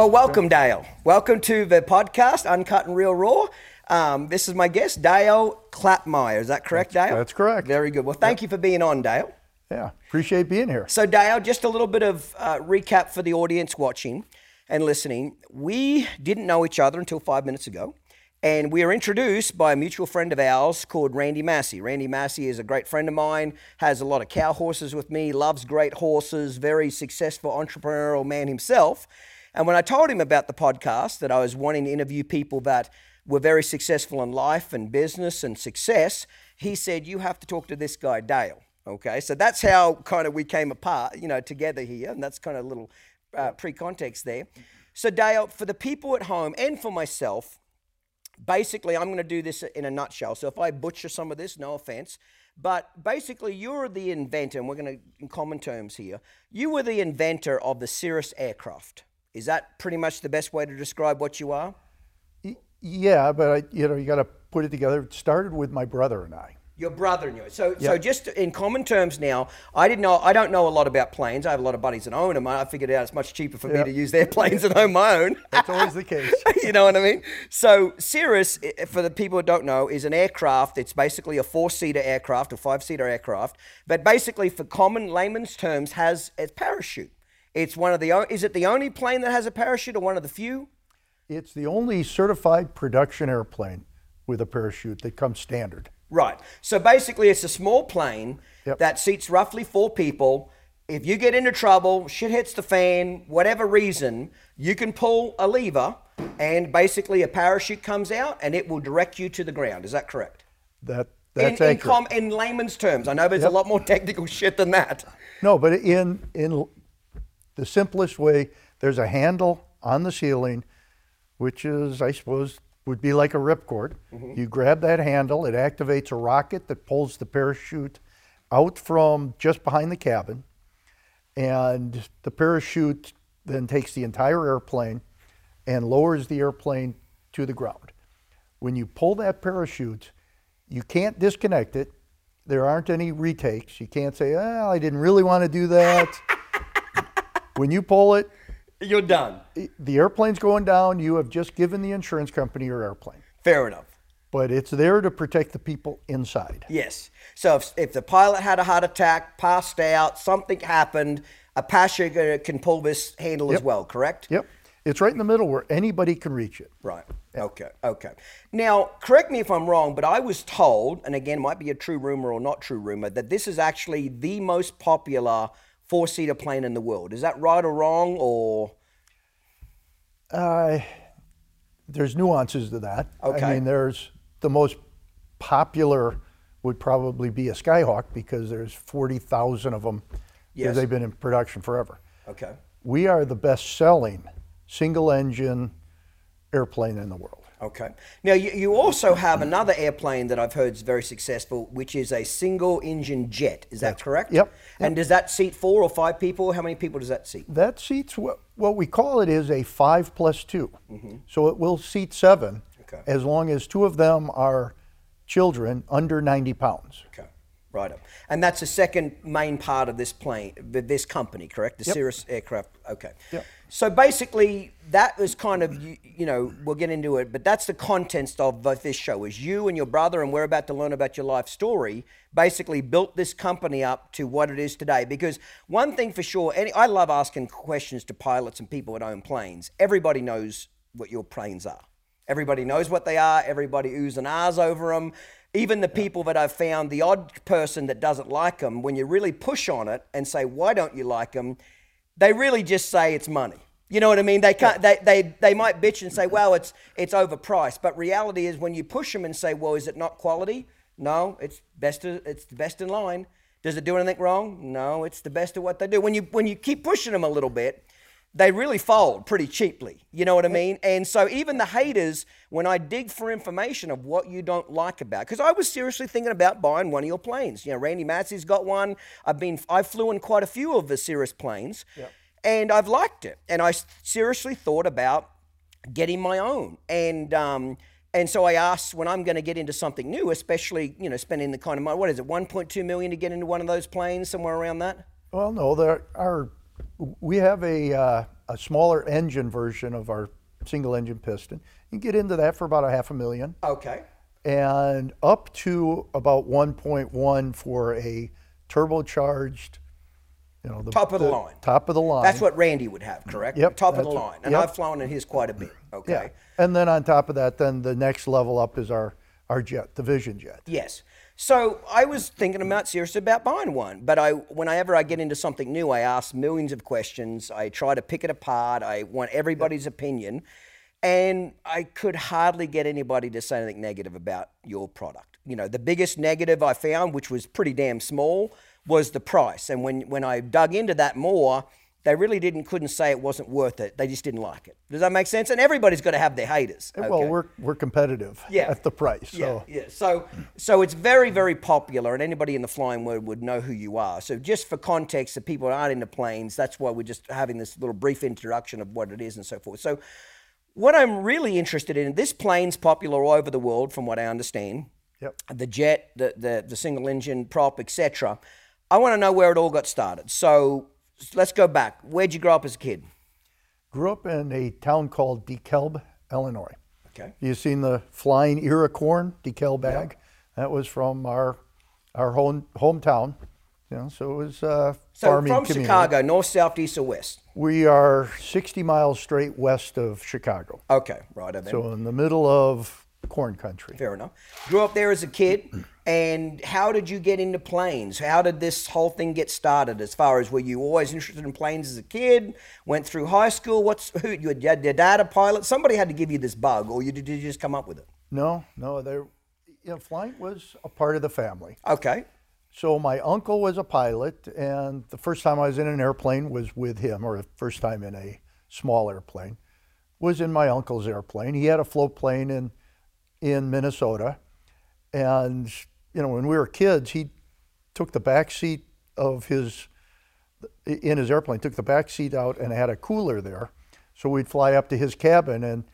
Well, welcome, Dale. Welcome to the podcast, Uncut and Real Raw. Um, this is my guest, Dale Klapmeier. Is that correct, Dale? that's correct. Very good. Well, thank you for being on, Dale. Yeah, appreciate being here. So, Dale, just a little bit of uh, recap for the audience watching and listening. We didn't know each other until five minutes ago. And we are introduced by a mutual friend of ours called Randy Massey. Randy Massey is a great friend of mine, has a lot of cow horses with me, loves great horses, very successful entrepreneurial man himself. And when I told him about the podcast, that I was wanting to interview people that were very successful in life and business and success, he said, You have to talk to this guy, Dale. Okay, so that's how kind of we came apart, you know, together here. And that's kind of a little uh, pre context there. So, Dale, for the people at home and for myself, basically, I'm going to do this in a nutshell. So, if I butcher some of this, no offense. But basically, you're the inventor, and we're going to, in common terms here, you were the inventor of the Cirrus aircraft. Is that pretty much the best way to describe what you are? Yeah, but I, you know, you got to put it together. It started with my brother and I. Your brother knew it. So, so just in common terms now, I didn't know. I don't know a lot about planes. I have a lot of buddies that own them. I figured out it's much cheaper for me to use their planes than own my own. That's always the case. you know what I mean? So Cirrus, for the people who don't know, is an aircraft. It's basically a four-seater aircraft, a five-seater aircraft, but basically, for common layman's terms, has a parachute. It's one of the. Is it the only plane that has a parachute, or one of the few? It's the only certified production airplane with a parachute that comes standard. Right. So basically, it's a small plane Yep. that seats roughly four people. If you get into trouble, shit hits the fan, whatever reason, you can pull a lever, and basically a parachute comes out, and it will direct you to the ground. Is that correct? That In, that's in, accurate. com- in layman's terms, I know there's a lot more technical shit than that. no, but in in the simplest way, there's a handle on the ceiling, which is, I suppose, would be like a ripcord. Mm-hmm. You grab that handle, it activates a rocket that pulls the parachute out from just behind the cabin, and the parachute then takes the entire airplane and lowers the airplane to the ground. When you pull that parachute, you can't disconnect it. There aren't any retakes. You can't say, "Oh, I didn't really want to do that." when you pull it, You're done. the airplane's going down. You have just given the insurance company your airplane, Fair enough. but it's there to protect the people inside. Yes. So if, if the pilot had a heart attack, passed out, something happened, a passenger can pull this handle as well, correct? Yep, it's right in the middle where anybody can reach it. Right. Okay. Okay. Now, correct me if I'm wrong, but I was told, and again, might be a true rumor or not true rumor, that this is actually the most popular four-seater plane in the world. Is that right or wrong? Or Uh, there's nuances to that. Okay. I mean, there's the most popular would probably be a Skyhawk because there's 40,000 of them Yes. they've been in production forever. okay. We are the best selling single engine airplane in the world. Okay. Now, you, you also have another airplane that I've heard is very successful, which is a single engine jet. Is that correct? yep, And does that seat four or five people? How many people does that seat? That seats what, what we call it is a five plus 2 So it will seat seven Mm-hmm. Okay. as long as two of them are children under 90 pounds. Okay. Right. up. And that's the second main part of this plane, th- this company, correct? The. Cirrus aircraft. Okay. Yep. So basically, that was kind of you, you know we'll get into it, but that's the contents of of this show. Is you and your brother, and we're about to learn about your life story. Basically, built this company up to what it is today. Because one thing for sure, and I love asking questions to pilots and people that own planes. Everybody knows what your planes are. Everybody knows what they are. Everybody oohs and ahs over them. Even the people that I've found, the odd person that doesn't like them, when you really push on it and say, why don't you like them? They really just say it's money. You know what I mean? They can't. They, they they might bitch and say, "Well, it's it's overpriced." But reality is, when you push them and say, "Well, is it not quality?" No, it's best. It's the best in line. Does it do anything wrong? No, it's the best of what they do. When you when you keep pushing them a little bit, they really fold pretty cheaply. You know what I mean? And so even the haters, when I dig for information of what you don't like about, because I was seriously thinking about buying one of your planes. You know, Randy Massey's got one. I've been I flew in quite a few of the Cirrus planes, and I've liked it. And I seriously thought about getting my own. And um, and so I asked when I'm going to get into something new, especially you know spending the kind of money. What is it? 1.2 million to get into one of those planes, somewhere around that. Well, no, there are. We have a uh, a smaller engine version of our single engine piston. You can get into that for about a half a million, Okay. and up to about 1.1 for a turbocharged, you know, the Top of the line. Top of the line. That's what Randy would have, correct? Yep, Top of the line. And yep. I've flown in his quite a bit. Okay. Yeah. And then on top of that, then the next level up is our our jet, the Vision jet. Yes. So I was thinking about serious about buying one, but I whenever I get into something new, I ask millions of questions. I try to pick it apart. I want everybody's opinion, and I could hardly get anybody to say anything negative about your product. You know, the biggest negative I found, which was pretty damn small, was the price. And when when I dug into that more, they really didn't couldn't say it wasn't worth it. They just didn't like it. Does that make sense? And everybody's got to have their haters. Uh, well, we're we're competitive Yeah. at the price. So Yeah, yeah. So, so it's very, very popular, and anybody in the flying world would know who you are. So, just for context, the people who aren't into planes, that's why we're just having this little brief introduction of what it is and so forth. So, what I'm really interested in, this plane's popular all over the world, from what I understand. Yep. The jet, the the, the single engine prop, etc. I want to know where it all got started. So, let's go back. Where'd you grow up as a kid? grew up in a town called DeKalb, Illinois. Okay. You seen the flying ear of corn DeKalb Ag? That was from our our home hometown. You know, so it was uh, So, farming from community. Chicago, north, south, east, or west? We are 60 miles straight west of Chicago. Okay, right. Then. So in the middle of corn country. Fair enough. Grew up there as a kid, and how did you get into planes? How did this whole thing get started? As far as were you always interested in planes as a kid? Went through high school? What's who? Your, your dad a pilot? Somebody had to give you this bug, or you did you just come up with it? No, no, there you know, flying was a part of the family. Okay, So my uncle was a pilot, and the first time I was in an airplane was with him, or the first time in a small airplane was in my uncle's airplane. He had a float plane in in Minnesota, and you know when we were kids, he took the back seat of his in his airplane, took the back seat out, and had a cooler there. So we'd fly up to his cabin, and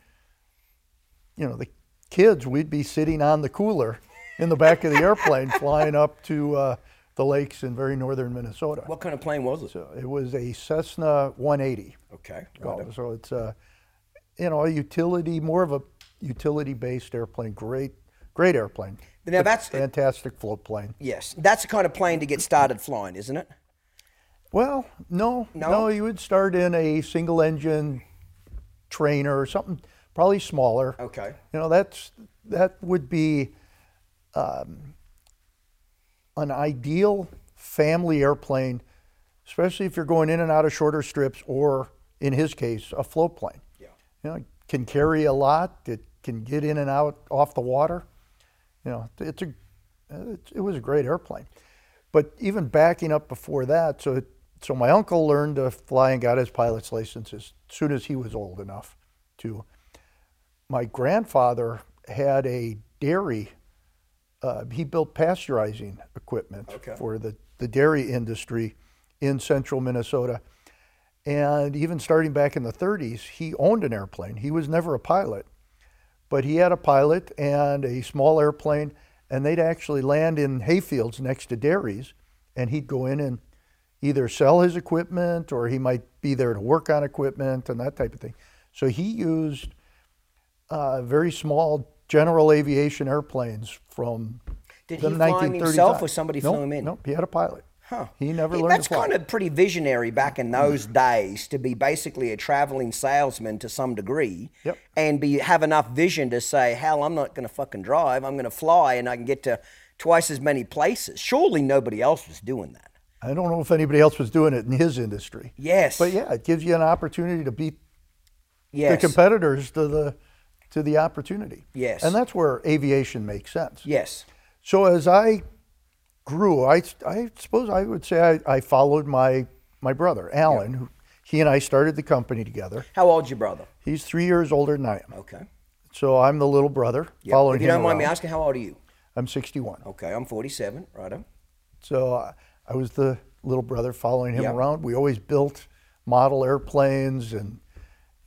you know the kids, we'd be sitting on the cooler in the back of the airplane, flying up to uh, the lakes in very northern Minnesota. what kind of plane was it? So it was a Cessna 180. Okay, right. so it's a, you know, a utility, more of a utility-based airplane. Great, great airplane. Now that's a Fantastic float plane. yes, that's the kind of plane to get started flying, isn't it? Well, no, No? no, you would start in a single-engine trainer or something, probably smaller. Okay. You know, that's that would be um, an ideal family airplane, especially if you're going in and out of shorter strips, or in his case, a float plane. Yeah. You know, it can carry a lot. It can get in and out off the water. You know, it's a it, it was a great airplane. But even backing up before that, so so my uncle learned to fly and got his pilot's license as soon as he was old enough to. My grandfather had a dairy. Uh, he built pasteurizing equipment Okay. for the, the dairy industry in central Minnesota. And even starting back in the 30s, he owned an airplane. He was never a pilot, but he had a pilot and a small airplane, and they'd actually land in hayfields next to dairies, and he'd go in and either sell his equipment or he might be there to work on equipment and that type of thing. So he used uh, very small general aviation airplanes from Did the he fly him himself or somebody nope, flew him in? Nope, he had a pilot. Huh. He never learned That's kind of pretty visionary back in those mm. days to be basically a traveling salesman to some degree, Yep. and be have enough vision to say, "Hell, I'm not going to fucking drive. I'm going to fly, and I can get to twice as many places." Surely nobody else was doing that. I don't know if anybody else was doing it in his industry. Yes. But yeah, it gives you an opportunity to beat Yes. the competitors to the to the opportunity. Yes. And that's where aviation makes sense. Yes. So as I grew, I, I suppose I would say I, I followed my my brother Alan, who he and I started the company together. How old's your brother? He's three years older than I am, Okay. so I'm the little brother following If you don't mind me asking, how old are you? I'm 61, Okay, I'm 47. Right. so uh, I was the little brother following him around. We always built model airplanes and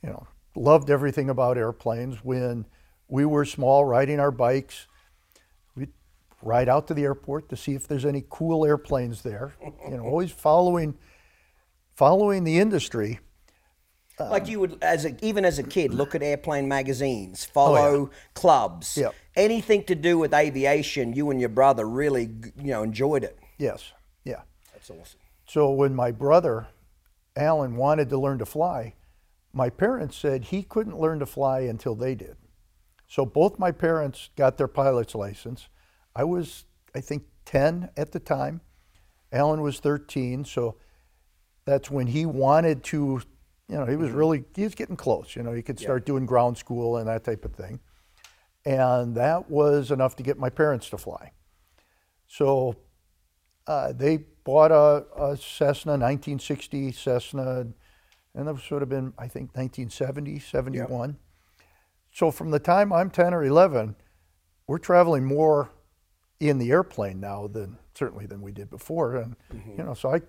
you know loved everything about airplanes. When we were small, riding our bikes, ride out to the airport to see if there's any cool airplanes there. You know, always following following the industry. like you would, as a, even as a kid, look at airplane magazines, oh, follow clubs, Yep. anything to do with aviation. You and your brother really, you know, enjoyed it. Yes, yeah. That's awesome. So when my brother, Alan, wanted to learn to fly, my parents said he couldn't learn to fly until they did. So both my parents got their pilot's license. I was, I think, 10 at the time. Alan was 13. So that's when he wanted to, you know, he was really, he was getting close. You know, he could start doing ground school and that type of thing. And that was enough to get my parents to fly. So uh, they bought a, a Cessna, 1960 Cessna, and that would have been, I think, 1970, 71. So from the time I'm 10 or 11, we're traveling more in the airplane now than certainly than we did before. And, you know, so I,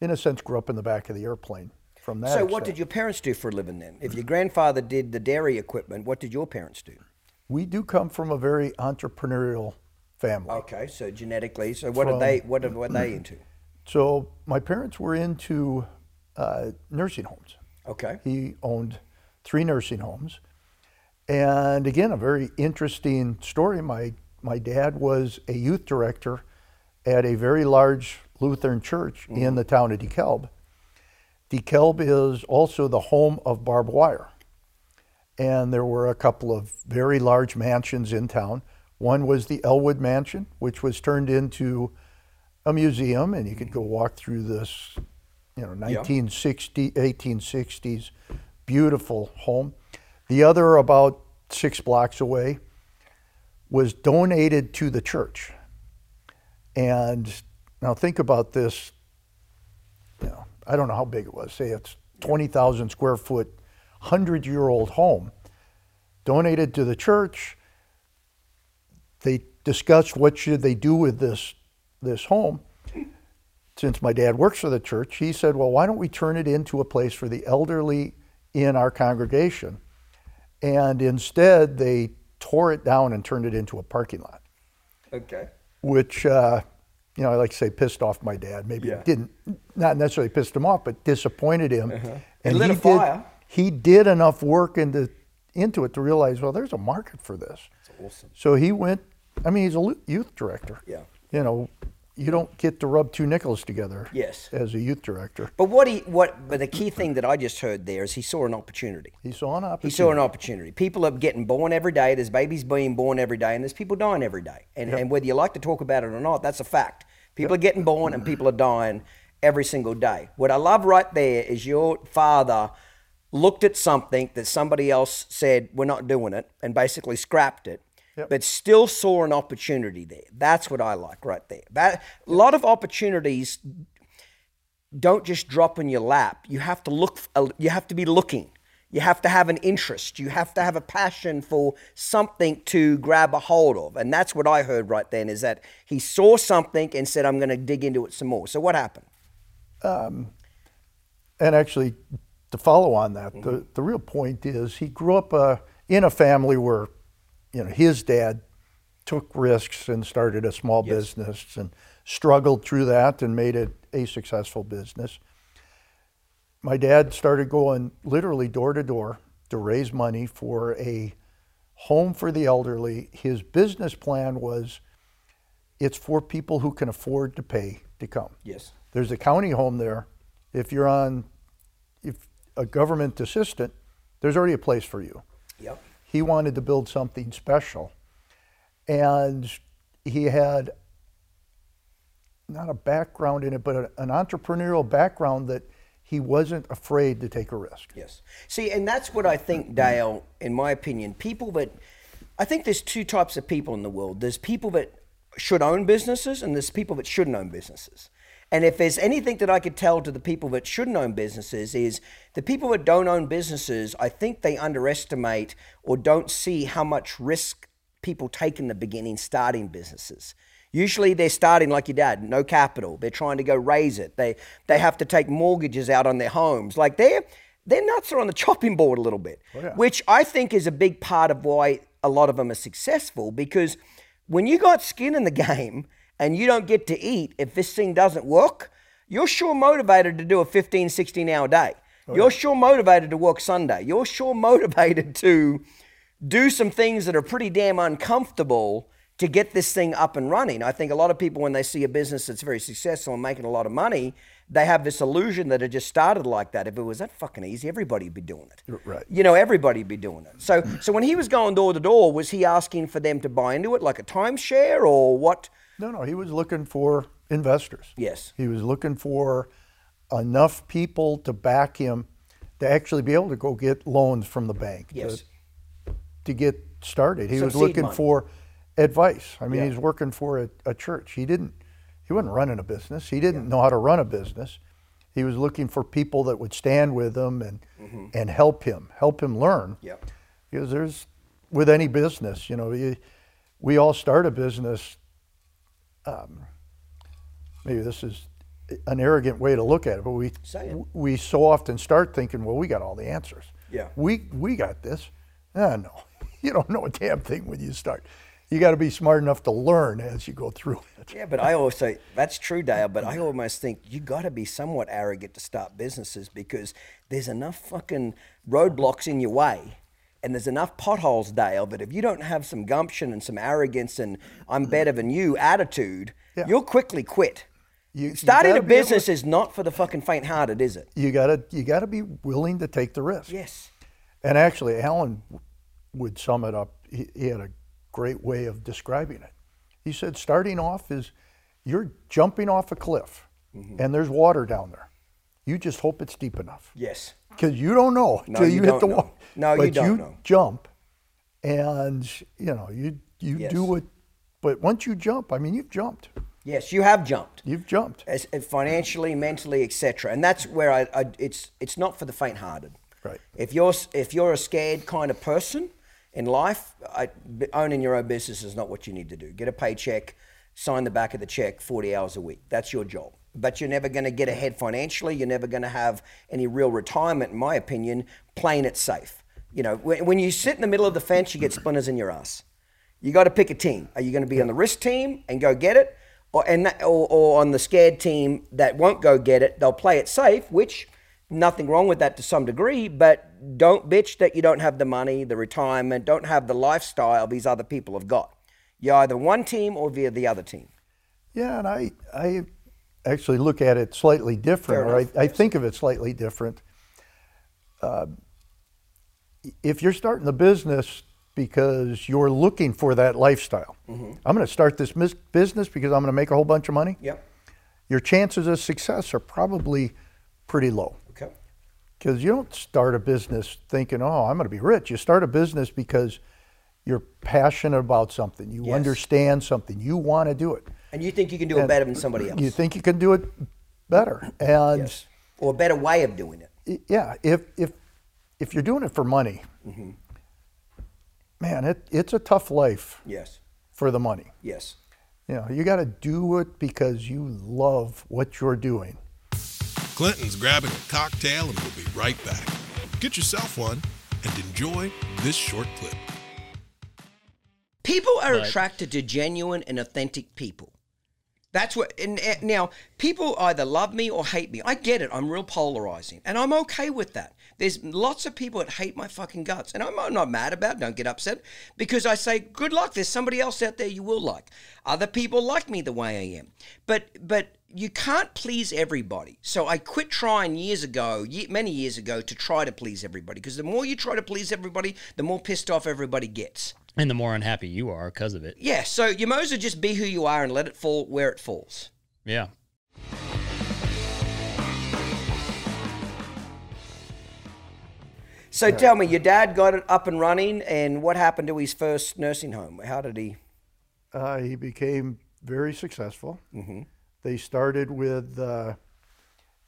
in a sense, grew up in the back of the airplane from that. So, what did your parents do for a living then? If your grandfather did the dairy equipment, what did your parents do? We do come from a very entrepreneurial family. Okay, so genetically, so what did they what were they into? So my parents were into uh, nursing homes. Okay, He owned three nursing homes. And again, a very interesting story. My, my dad was a youth director at a very large Lutheran church mm-hmm. in the town of DeKalb. DeKalb is also the home of barbed wire. And there were a couple of very large mansions in town. One was the Ellwood Mansion, which was turned into a museum, and you could go walk through this, you know, 1960, 1860s beautiful home. The other, about six blocks away, was donated to the church. And now think about this. You know, I don't know how big it was. Say it's 20,000 square foot, 100 year old home, donated to the church. They discussed what should they do with this this home. Since my dad works for the church, he said, "Well, why don't we turn it into a place for the elderly in our congregation?" And instead, they tore it down and turned it into a parking lot okay, which uh, you know I like to say pissed off my dad. Maybe Yeah. Uh-huh. it didn't not necessarily pissed him off, but disappointed him. It lit a did fire. he did enough work into into it to realize well, there's a market for this. That's awesome. So he went. I mean, he's a youth director. Yeah. You know, you don't get to rub two nickels together. Yes. As a youth director, But what he what but the key thing that I just heard there is he saw an opportunity. he saw an opportunity. He saw an opportunity. People are getting born every day. There's babies being born every day, and there's people dying every day. And, and whether you like to talk about it or not, that's a fact. People are getting born and people are dying every single day. What I love right there is your father looked at something that somebody else said, we're not doing it, and basically scrapped it. Yep. But still saw an opportunity there. That's what I like right there. That, a lot of opportunities don't just drop in your lap. You have to look. Uh, you have to be looking. You have to have an interest. You have to have a passion for something to grab a hold of. And that's what I heard right then is that he saw something and said, "I'm going to dig into it some more." So what happened? Um, and actually, to follow on that, the, mm-hmm. the real point is he grew up uh, in a family where, you know, his dad took risks and started a small business and struggled through that and made it a successful business. My dad started going literally door to door to raise money for a home for the elderly. His business plan was it's for people who can afford to pay to come. Yes. There's a county home there. If you're on, if a government assistant, there's already a place for you. Yep. He wanted to build something special, and he had not a background in it, but a- an entrepreneurial background that he wasn't afraid to take a risk. Yes. See, and that's what I think, Dale, in my opinion, people that I think there's two types of people in the world. There's people that should own businesses and there's people that shouldn't own businesses. And if there's anything that I could tell to the people that shouldn't own businesses is the people that don't own businesses, I think they underestimate or don't see how much risk people take in the beginning starting businesses. Usually they're starting like your dad, no capital. They're trying to go raise it. They they have to take mortgages out on their homes. Like they're their nuts are on the chopping board a little bit, oh, which I think is a big part of why a lot of them are successful because when you got skin in the game and you don't get to eat if this thing doesn't work, you're sure motivated to do a 15, 16 hour day. Oh, you're sure motivated to work Sunday. You're sure motivated to do some things that are pretty damn uncomfortable to get this thing up and running. I think a lot of people, when they see a business that's very successful and making a lot of money, they have this illusion that it just started like that. If it was that fucking easy, everybody'd be doing it. Right. You know, everybody'd be doing it. So, so when he was going door to door, was he asking for them to buy into it like a timeshare or what? No, no, he was looking for investors. Yes. He was looking for enough people to back him to actually be able to go get loans from the bank Yes. to, to get started. He Some was looking money. for advice. I mean, Yeah. he's working for a, a church. He didn't he wasn't running a business. He didn't know how to run a business. He was looking for people that would stand with him and and help him, help him learn. Mm-hmm. Yep. Because there's with any business, you know, you, we all start a business maybe this is an arrogant way to look at it, but we we so often start thinking, well, we got all the answers. Yeah. We we got this. Ah, no, you don't know a damn thing when you start. You got to be smart enough to learn as you go through it. Yeah, but I always say that's true, Dale. But I almost think you got to be somewhat arrogant to start businesses because there's enough fucking roadblocks in your way, and there's enough potholes, Dale. That if you don't have some gumption and some arrogance and I'm better than you attitude, Yeah. you'll quickly quit. You- you Starting gotta a able to- business is not for the fucking faint-hearted, is it? You gotta you gotta be willing to take the risk. Yes. And actually, Alan would sum it up. He, he had a great way of describing it. He said, starting off is you're jumping off a cliff, Mm-hmm. and there's water down there. You just hope it's deep enough. Yes. Because you don't know No, till you you, hit the know. wall. No, you don't know. jump, and you know you you Yes. do it. But once you jump, I mean, you've jumped. Yes, you have jumped. You've jumped. as, as financially, mentally, etc. And that's where I, I it's it's not for the faint-hearted. Right. If you're if you're a scared kind of person in life, I, owning your own business is not what you need to do. Get a paycheck, sign the back of the check, forty hours a week. That's your job. But you're never going to get ahead financially. You're never going to have any real retirement, in my opinion. Playing it safe. You know, when, when you sit in the middle of the fence, you get splinters in your ass. You got to pick a team. Are you going to be on the risk team and go get it, or and that, or, or on the scared team that won't go get it? They'll play it safe, which nothing wrong with that to some degree. But don't bitch that you don't have the money, the retirement, don't have the lifestyle these other people have got. You're either one team or via the other team. Yeah, and I I actually look at it slightly different, or I, I think of it slightly different. Uh, if you're starting the business because you're looking for that lifestyle, Mm-hmm. I'm going to start this mis- business because I'm going to make a whole bunch of money. Yep. Your chances of success are probably pretty low. Okay. Because you don't start a business thinking, oh, I'm going to be rich. You start a business because you're passionate about something. You Yes. understand something. You want to do it. And you think you can do it better than somebody else? You think you can do it better. And yes. Or a better way of doing it. yeah, if, if, if you're doing it for money, Mm-hmm. man, it, it's a tough life Yes. for the money. Yes. You know, you got to do it because you love what you're doing. Clinton's grabbing a cocktail and we'll be right back. Get yourself one and enjoy this short clip. People are attracted to genuine and authentic people. That's what. And, and now, people either love me or hate me. I get it. I'm real polarizing, and I'm okay with that. There's lots of people that hate my fucking guts, and I'm, not mad about. it. Don't get upset because I say, good luck. There's somebody else out there you will like. Other people like me the way I am, but but you can't please everybody. So I quit trying years ago, many years ago, to try to please everybody. Because the more you try to please everybody, the more pissed off everybody gets. And the more unhappy you are because of it. Yeah, so you might as well just be who you are and let it fall where it falls. Yeah. So tell me, your dad got it up and running, and what happened to his first nursing home? How did he? Uh, he became very successful. Mm-hmm. They started with uh,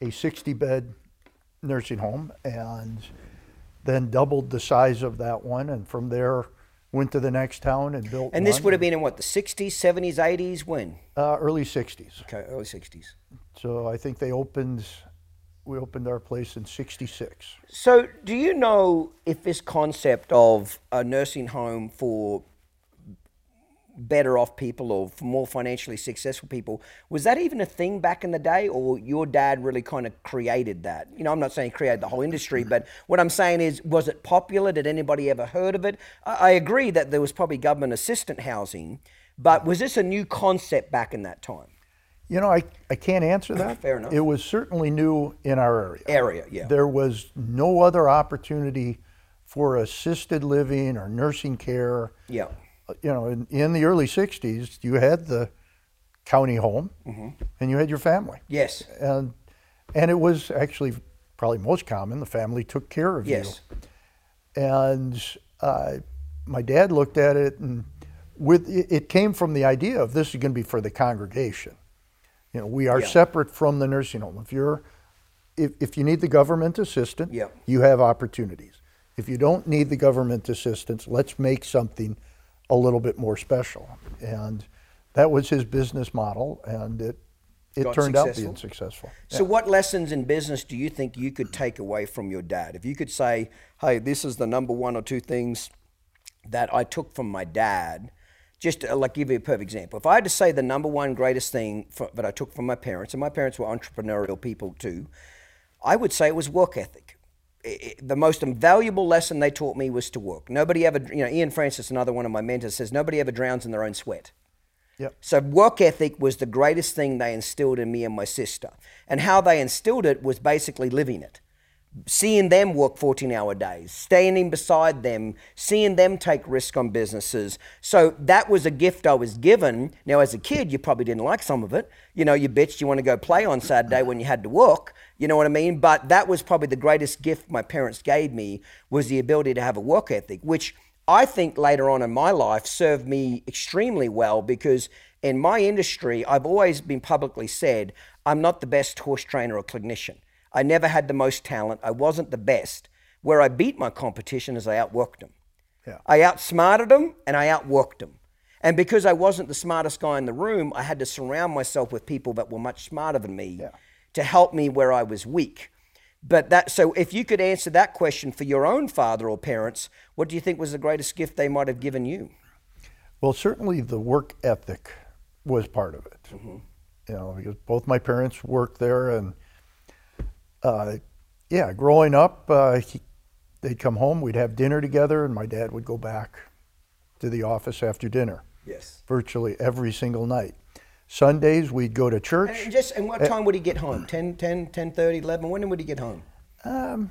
a 60 bed nursing home and then doubled the size of that one. And from there, went to the next town and built And this one. would have been in what the '60s, '70s, '80s? When? uh, early 60s. Okay, early '60s. So I think they opened, we opened our place in 66. So, do you know if this concept of a nursing home for better off people or for more financially successful people. Was that even a thing back in the day, or your dad really kind of created that? You know, I'm not saying created the whole industry, but what I'm saying is, was it popular? Did anybody ever heard of it? I, I agree that there was probably government assistant housing, but was this a new concept back in that time? You know, I, I can't answer that. Fair enough. It was certainly new in our area. Area, yeah. There was no other opportunity for assisted living or nursing care. Yeah. You know, in, in the early 60s, you had the county home Mm-hmm. and you had your family. Yes. And, and it was actually probably most common. The family took care of you. Yes. you. And uh, my dad looked at it and with it it came from the idea of this is going to be for the congregation. You know, we are Yeah. separate from the nursing home. If you're if, if you need the government assistance, Yeah. you have opportunities. If you don't need the government assistance, let's make something a little bit more special. And that was his business model, and it it Got turned out successful? being successful. So, what lessons in business do you think you could take away from your dad? If you could say, hey, this is the number one or two things that I took from my dad, just to, like give you a perfect example. If I had to say the number one greatest thing for, that I took from my parents, and my parents were entrepreneurial people too, I would say it was work ethic. The most invaluable lesson they taught me was to work. Nobody ever, you know, Ian Francis, another one of my mentors, says nobody ever drowns in their own sweat. Yep. So work ethic was the greatest thing they instilled in me and my sister. And how they instilled it was basically living it. Seeing them work 14 hour days, standing beside them, seeing them take risk on businesses. So that was a gift I was given. Now, as a kid, you probably didn't like some of it. You know, you bitched you want to go play on Saturday when you had to work. You know what I mean? But that was probably the greatest gift my parents gave me was the ability to have a work ethic, which I think later on in my life served me extremely well because in my industry, I've always been publicly said I'm not the best horse trainer or clinician. I never had the most talent. I wasn't the best. Where I beat my competition is I outworked them. Yeah. I outsmarted them and I outworked them. And because I wasn't the smartest guy in the room, I had to surround myself with people that were much smarter than me to help me where I was weak. But that so if you could answer that question for your own father or parents, what do you think was the greatest gift they might have given you? Well, certainly the work ethic was part of it. Mm-hmm. You know, because both my parents worked there, and Uh, yeah, growing up, uh, he, they'd come home, we'd have dinner together, and my dad would go back to the office after dinner, Yes. virtually every single night. Sundays we'd go to church. And just and what eh, time would he get home? 10, 10, 10 30, 11? When would he get home? Um,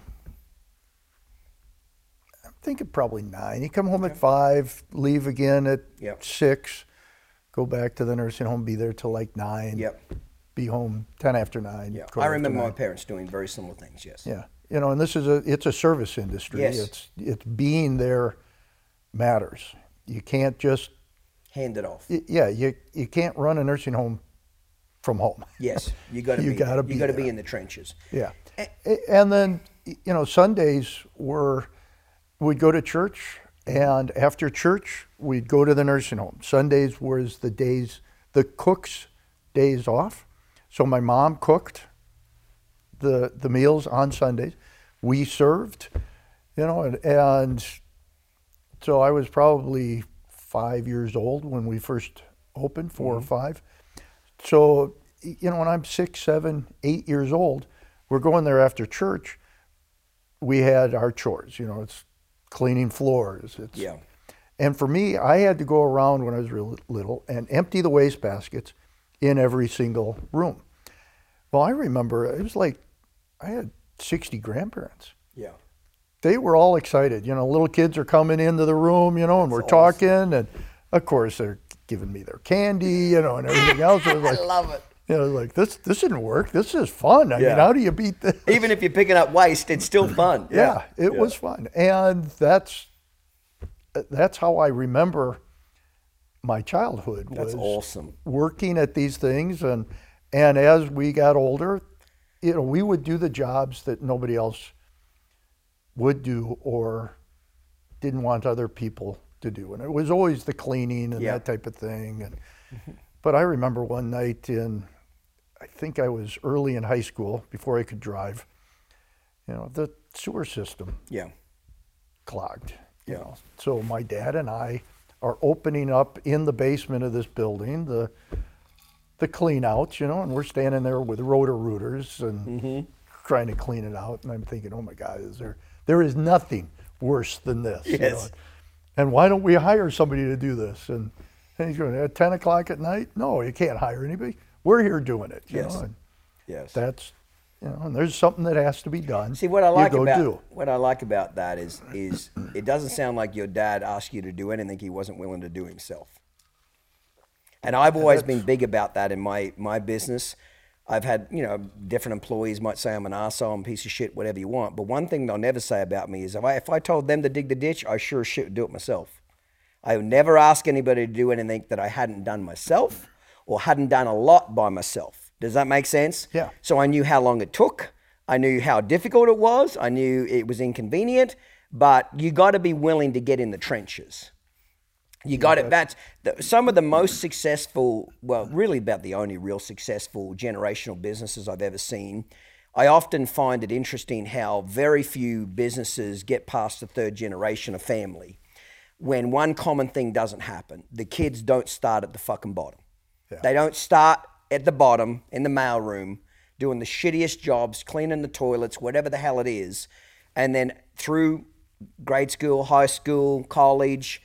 I'm thinking probably nine. He'd come home at five, leave again at Yep. six, go back to the nursing home, be there till like nine. Yep. Be home ten after nine. Yeah. I remember my parents doing very similar things, yes. Yeah, you know, and this is a it's a service industry. Yes. It's it's being there matters. You can't just Hand it off. y- yeah you you can't run a nursing home from home. Yes. You gotta You be gotta there. be you gotta be in the trenches. Yeah. Eh a- And then, you know, Sundays were, we'd go to church, and after church, we'd go to the nursing home. Sundays was the days, the cook's days off. So my mom cooked the, the meals on Sundays. We served, you know, and, and so I was probably five years old when we first opened, 4 or mm-hmm. five. So, you know, when I'm six, seven, eight years old, we're going there after church. We had our chores, you know, it's cleaning floors. It's, Yeah. And for me, I had to go around when I was real little and empty the waste baskets in every single room. Well, I remember it was like I had 60 grandparents. Yeah. They were all excited. You know, little kids are coming into the room, you know, and we're That's talking. And of course, they're giving me their candy, you know, and everything else. Was like, love it. you know, like this, this didn't work. This is fun. I Yeah. mean, how do you beat this? Even if you're picking up waste, it's still fun. yeah, it was fun, and that's that's how I remember my childhood. That's was awesome. Working at these things, and and as we got older, you know, we would do the jobs that nobody else would do or didn't want other people to do, and it was always the cleaning and Yeah. that type of thing. And but I remember one night in, I think I was early in high school before I could drive. You know, the sewer system Yeah. clogged. You Yeah. know, so my dad and I are opening up in the basement of this building the the clean outs, you know, and we're standing there with rotor rooters and mm-hmm. trying to clean it out. And I'm thinking, oh my God, is there there is nothing worse than this. you know. Yes. And why don't we hire somebody to do this? And, and he's going, at 10 o'clock at night? No, you can't hire anybody. We're here doing it. You Yes. know? And Yes. that's, you know, and there's something that has to be done. See what I like about do. what I like about that is is it doesn't sound like your dad asked you to do anything he wasn't willing to do himself. And I've always been big about that in my my business. I've had you know different employees might say I'm an arsehole, I'm a piece of shit, whatever you want. But one thing they'll never say about me is if I if I told them to dig the ditch, I sure as shit would do it myself. I would never ask anybody to do anything that I hadn't done myself or hadn't done a lot by myself. Does that make sense? Yeah. So I knew how long it took. I knew how difficult it was. I knew it was inconvenient, but you got to be willing to get in the trenches. You got it. That's the, some of the most successful, well, really about the only real successful generational businesses I've ever seen. I often find it interesting how very few businesses get past the third generation of family when one common thing doesn't happen. The kids don't start at the fucking bottom. They don't start at the bottom in the mailroom doing the shittiest jobs, cleaning the toilets, whatever the hell it is. And then through grade school, high school, college,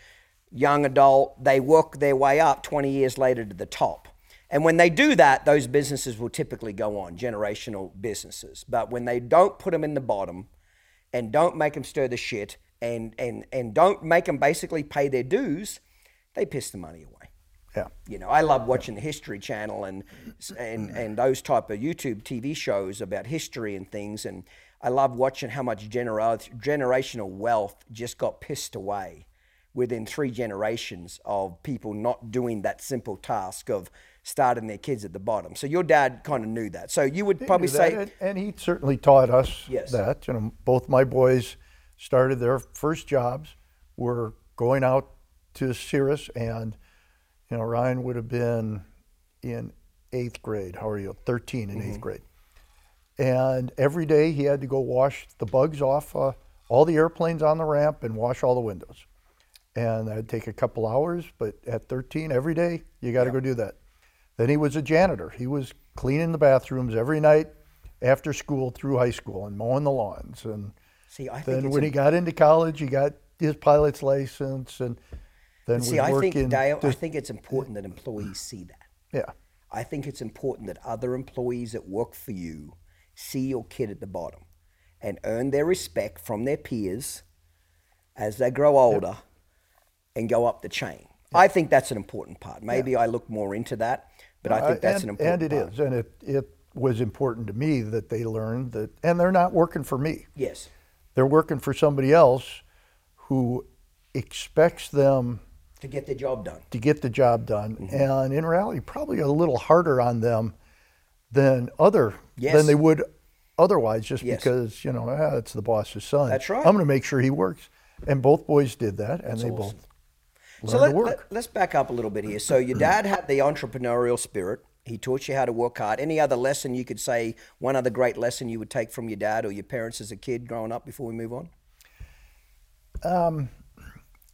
young adult, they work their way up 20 years later to the top. And when they do that, those businesses will typically go on, generational businesses. But when they don't put them in the bottom and don't make them stir the shit and, and, and don't make them basically pay their dues, they piss the money away. Yeah. You know, I love watching the History Channel and and and those type of YouTube TV shows about history and things, and I love watching how much genera- generational wealth just got pissed away within three generations of people not doing that simple task of starting their kids at the bottom. So your dad kind of knew that. So you would probably say, and, and he certainly taught us Yes. that. You know, both my boys started their first jobs were going out to Cirrus, and you know Ryan would have been in eighth grade. How are you? Thirteen in Mm-hmm. eighth grade, and every day he had to go wash the bugs off uh, all the airplanes on the ramp and wash all the windows. And that'd take a couple hours, but at 13, every day, you got to go do that. Then he was a janitor. He was cleaning the bathrooms every night after school through high school and mowing the lawns. And see, I then when he got into college, he got his pilot's license and then see, I think Dale, I think it's important that employees see that. yeah, I think it's important that other employees that work for you see your kid at the bottom and earn their respect from their peers as they grow older and go up the chain. I think that's an important part. Maybe I look more into that, but I think that's and, an important and it part. is, and it it was important to me that they learned that, and they're not working for me. Yes. They're working for somebody else who expects them To get the job done. to get the job done, Mm-hmm. and in reality, probably a little harder on them than other Yes. than they would otherwise, just Yes. because you know ah, it's the boss's son. That's right. I'm going to make sure he works, and both boys did that, and they awesome. both So let, work. let, us back up a little bit here. So your dad had the entrepreneurial spirit. He taught you how to work hard. Any other lesson you could say, one other great lesson you would take from your dad or your parents as a kid growing up before we move on? Um,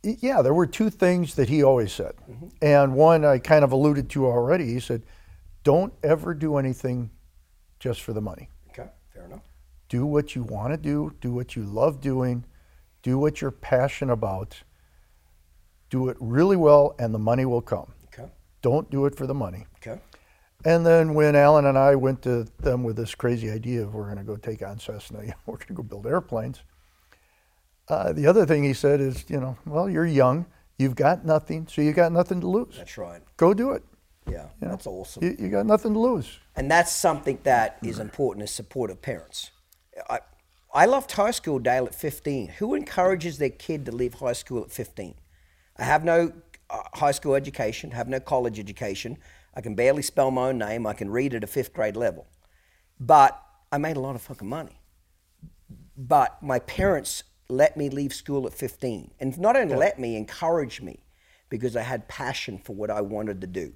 yeah, there were two things that he always said. Mm-hmm. And one I kind of alluded to already. He said, Don't ever do anything just for the money. Okay, fair enough. Do what you want to do, do what you love doing, do what you're passionate about, do it really well, and the money will come. Okay, Don't do it for the money. okay. And then when Alan and I went to them with this crazy idea of we're going to go take on Cessna, you know, we're going to go build airplanes. Uh, the other thing he said is, you know, well, you're young, you've got nothing, so you got nothing to lose. That's right. Go do it. Yeah, You know? that's awesome. You, you got nothing to lose. and that's something that is important as supportive parents. I, I left high school, Dale, at 15. Who encourages their kid to leave high school at 15? I have no uh, high school education, have no college education. I can barely spell my own name. I can read at a fifth grade level. But I made a lot of fucking money. But my parents let me leave school at 15. And not only let me, encouraged me because I had passion for what I wanted to do.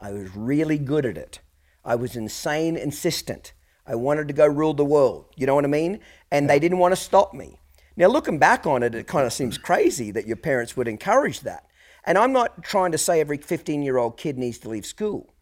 I was really good at it. I was insane insistent. I wanted to go rule the world. You know what I mean? And they didn't want to stop me. Now, looking back on it, it kind of seems crazy that your parents would encourage that. And I'm not trying to say every 15 year old kid needs to leave school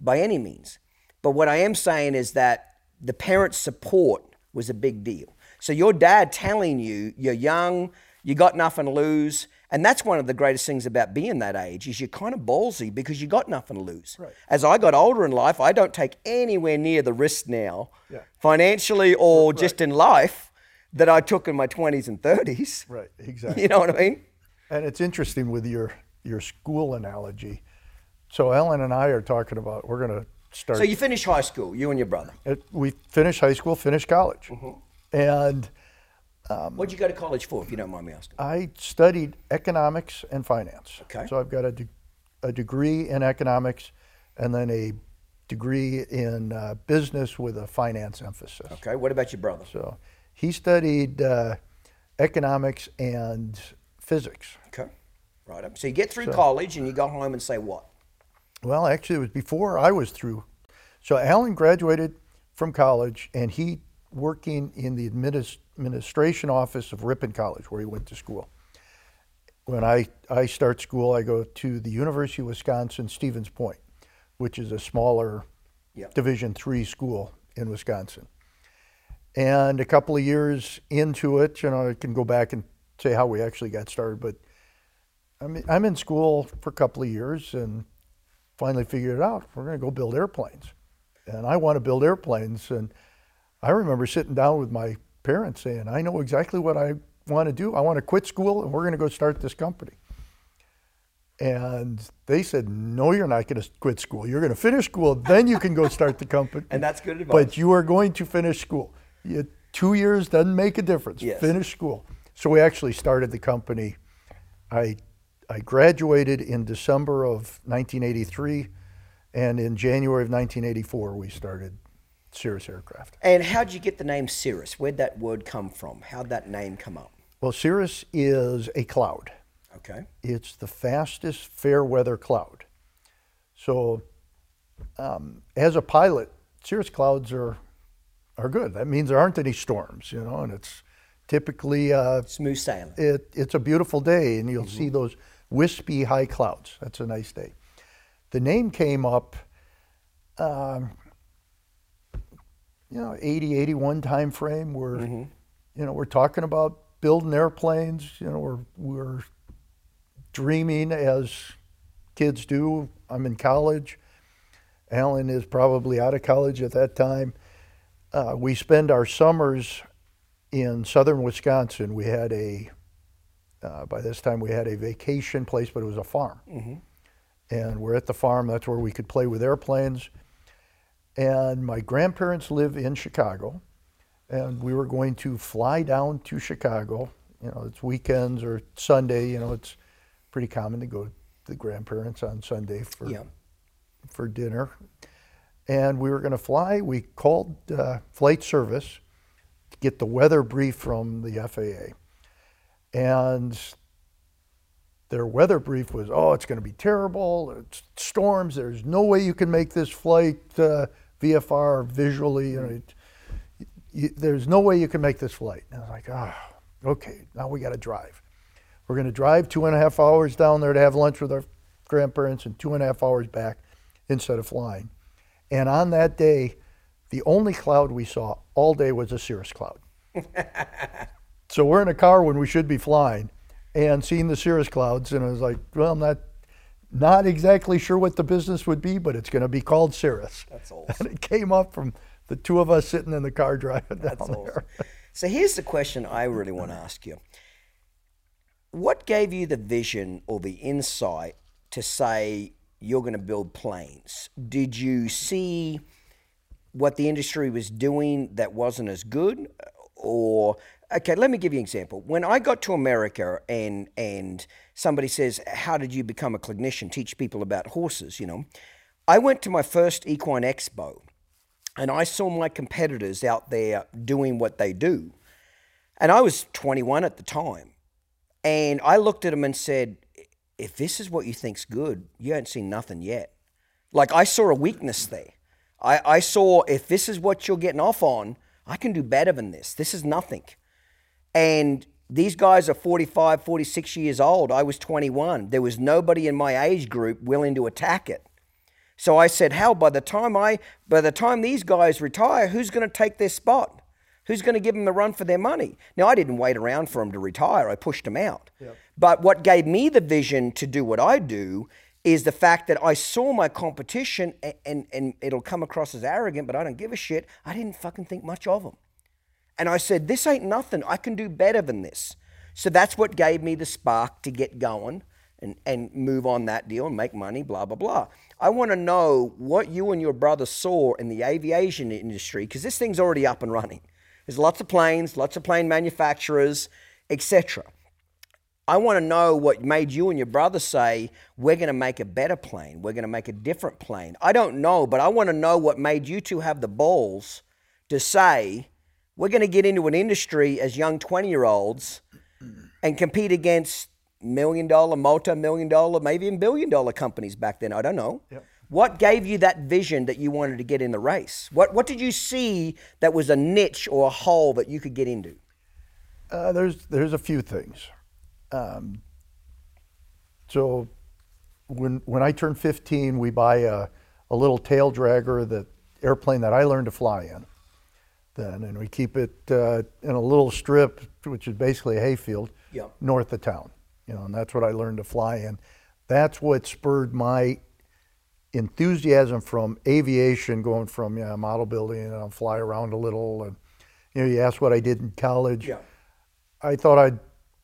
by any means. But what I am saying is that the parents' support was a big deal. So your dad telling you you're young, you got nothing to lose, and that's one of the greatest things about being that age is you're kind of ballsy because you got nothing to lose. Right. As I got older in life, I don't take anywhere near the risk now, Yeah. financially or just in life, that I took in my 20s and 30s. Right, exactly. You know what I mean? And it's interesting with your your school analogy. So Alan and I are talking about we're going to start. So you finish high school, you and your brother. it, we finished high school, finished college, Mm-hmm. and What'd you go to college for, if you don't mind me asking? I studied economics and finance. Okay. So I've got a, de- a degree in economics, and then a degree in uh, business with a finance emphasis. Okay, what about your brother? So he studied uh, economics and physics. Okay, right up. So you get through college and you go home and say what? Well, actually, it was before I was through. So Alan graduated from college, and he working in the adminis- administration office of Ripon College, where he went to school. When I, I start school, I go to the University of Wisconsin Stevens Point, which is a smaller Yep. Division three school in Wisconsin. And a couple of years into it, you know, I can go back and say how we actually got started, but I mean, I'm in school for a couple of years and finally figured it out. We're going to go build airplanes. And I want to build airplanes. And I remember sitting down with my parents saying, I know exactly what I want to do. I want to quit school and we're going to go start this company. And they said, No, you're not going to quit school. You're going to finish school, then you can go start the company. And that's good advice. But you are going to finish school. Two years doesn't make a difference. Yes. Finish school. So we actually started the company. I, I graduated in December of 1983, and in January of 1984, we started Cirrus Aircraft. And how'd you get the name Cirrus? Where'd that word come from? How'd that name come up? Well, Cirrus is a cloud. Okay. It's the fastest fair weather cloud. So, um, as a pilot, cirrus clouds are are good. That means there aren't any storms, you know, and it's typically uh, Smooth sailing. it, it's a beautiful day, and you'll see those wispy high clouds. That's a nice day. The name came up, um, you know, 80, 81 time frame. Where, you know, we're talking about building airplanes. You know, we're we're dreaming as kids do. I'm in college. Alan is probably out of college at that time. Uh, we spend our summers in southern Wisconsin. We had a, uh, by this time, we had a vacation place, but it was a farm. And we're at the farm, that's where we could play with airplanes. And my grandparents live in Chicago, and we were going to fly down to Chicago. You know, it's weekends or Sunday, you know, it's pretty common to go to the grandparents on Sunday for Yeah. for dinner. And we were going to fly. We called uh, flight service to get the weather brief from the FAA. And their weather brief was, oh, it's going to be terrible. It's storms. There's no way you can make this flight uh, VFR visually. You know, it, you, there's no way you can make this flight. And I was like, oh, okay, now we got to drive. We're going to drive two and a half hours down there to have lunch with our grandparents and two and a half hours back instead of flying. And on that day, the only cloud we saw all day was a cirrus cloud. so we're in a car when we should be flying and seeing the cirrus clouds. And I was like, well, I'm not, not exactly sure what the business would be, but it's going to be called Cirrus. That's And it came up from the two of us sitting in the car driving down That's there. awesome. So here's the question I really want to ask you. What gave you the vision or the insight to say you're going to build planes? Did you see what the industry was doing that wasn't as good? Or, okay, let me give you an example. When I got to America and, and somebody says, How did you become a clinician? Teach people about horses, you know. I went to my first equine expo and I saw my competitors out there doing what they do. And I was 21 at the time. And I looked at them and said, if this is what you think's good, you ain't seen nothing yet. Like I saw a weakness there. I, I saw if this is what you're getting off on, I can do better than this. This is nothing. And These guys are 45, 46 years old. I was 21. There was nobody in my age group willing to attack it. So I said, "Hell, by the time I by the time these guys retire, who's going to take their spot? Who's going to give them the run for their money?" Now, I didn't wait around for them to retire. I pushed them out. But what gave me the vision to do what I do is the fact that I saw my competition and, and, and it'll come across as arrogant, but I don't give a shit. I didn't fucking think much of them. And I said, this ain't nothing. I can do better than this. So that's what gave me the spark to get going and, and move on that deal and make money, blah, blah, blah. I want to know what you and your brother saw in the aviation industry because this thing's already up and running. There's lots of planes, lots of plane manufacturers, etc. I want to know what made you and your brother say, we're going to make a better plane. We're going to make a different plane. I don't know, but I want to know what made you two have the balls to say, we're going to get into an industry as young 20 year olds and compete against million dollar, multi million dollar, maybe even billion dollar companies back then. I don't know. What gave you that vision that you wanted to get in the race? What, what did you see that was a niche or a hole that you could get into? Uh, there's there's a few things. Um, so when when I turned 15, we buy a, a little tail dragger, the airplane that I learned to fly in. Then and we keep it uh, in a little strip, which is basically a hayfield, Yeah. north of town. You know, and that's what I learned to fly in. That's what spurred my enthusiasm from aviation, going from yeah, model building and I'll fly around a little. And you know, you asked what I did in college. Yeah. I thought I'd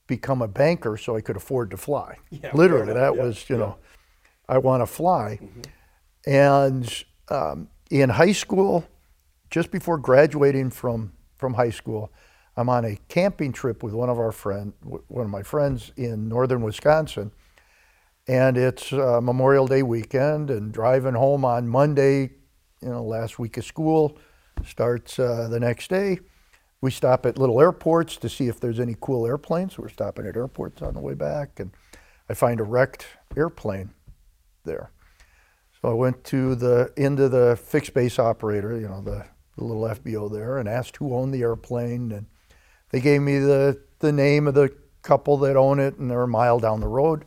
become a banker so I could afford to fly. Literally, that was, you know, I want to fly. And um, in high school, just before graduating from, from high school, I'm on a camping trip with one of our friend, one of my friends in northern Wisconsin, and it's uh, Memorial Day weekend. And driving home on Monday, you know, last week of school starts uh, the next day. We stop at little airports to see if there's any cool airplanes. We're stopping at airports on the way back, and I find a wrecked airplane there. So I went to the into the fixed base operator, you know, the, the little FBO there, and asked who owned the airplane, and they gave me the the name of the couple that own it, and they're a mile down the road.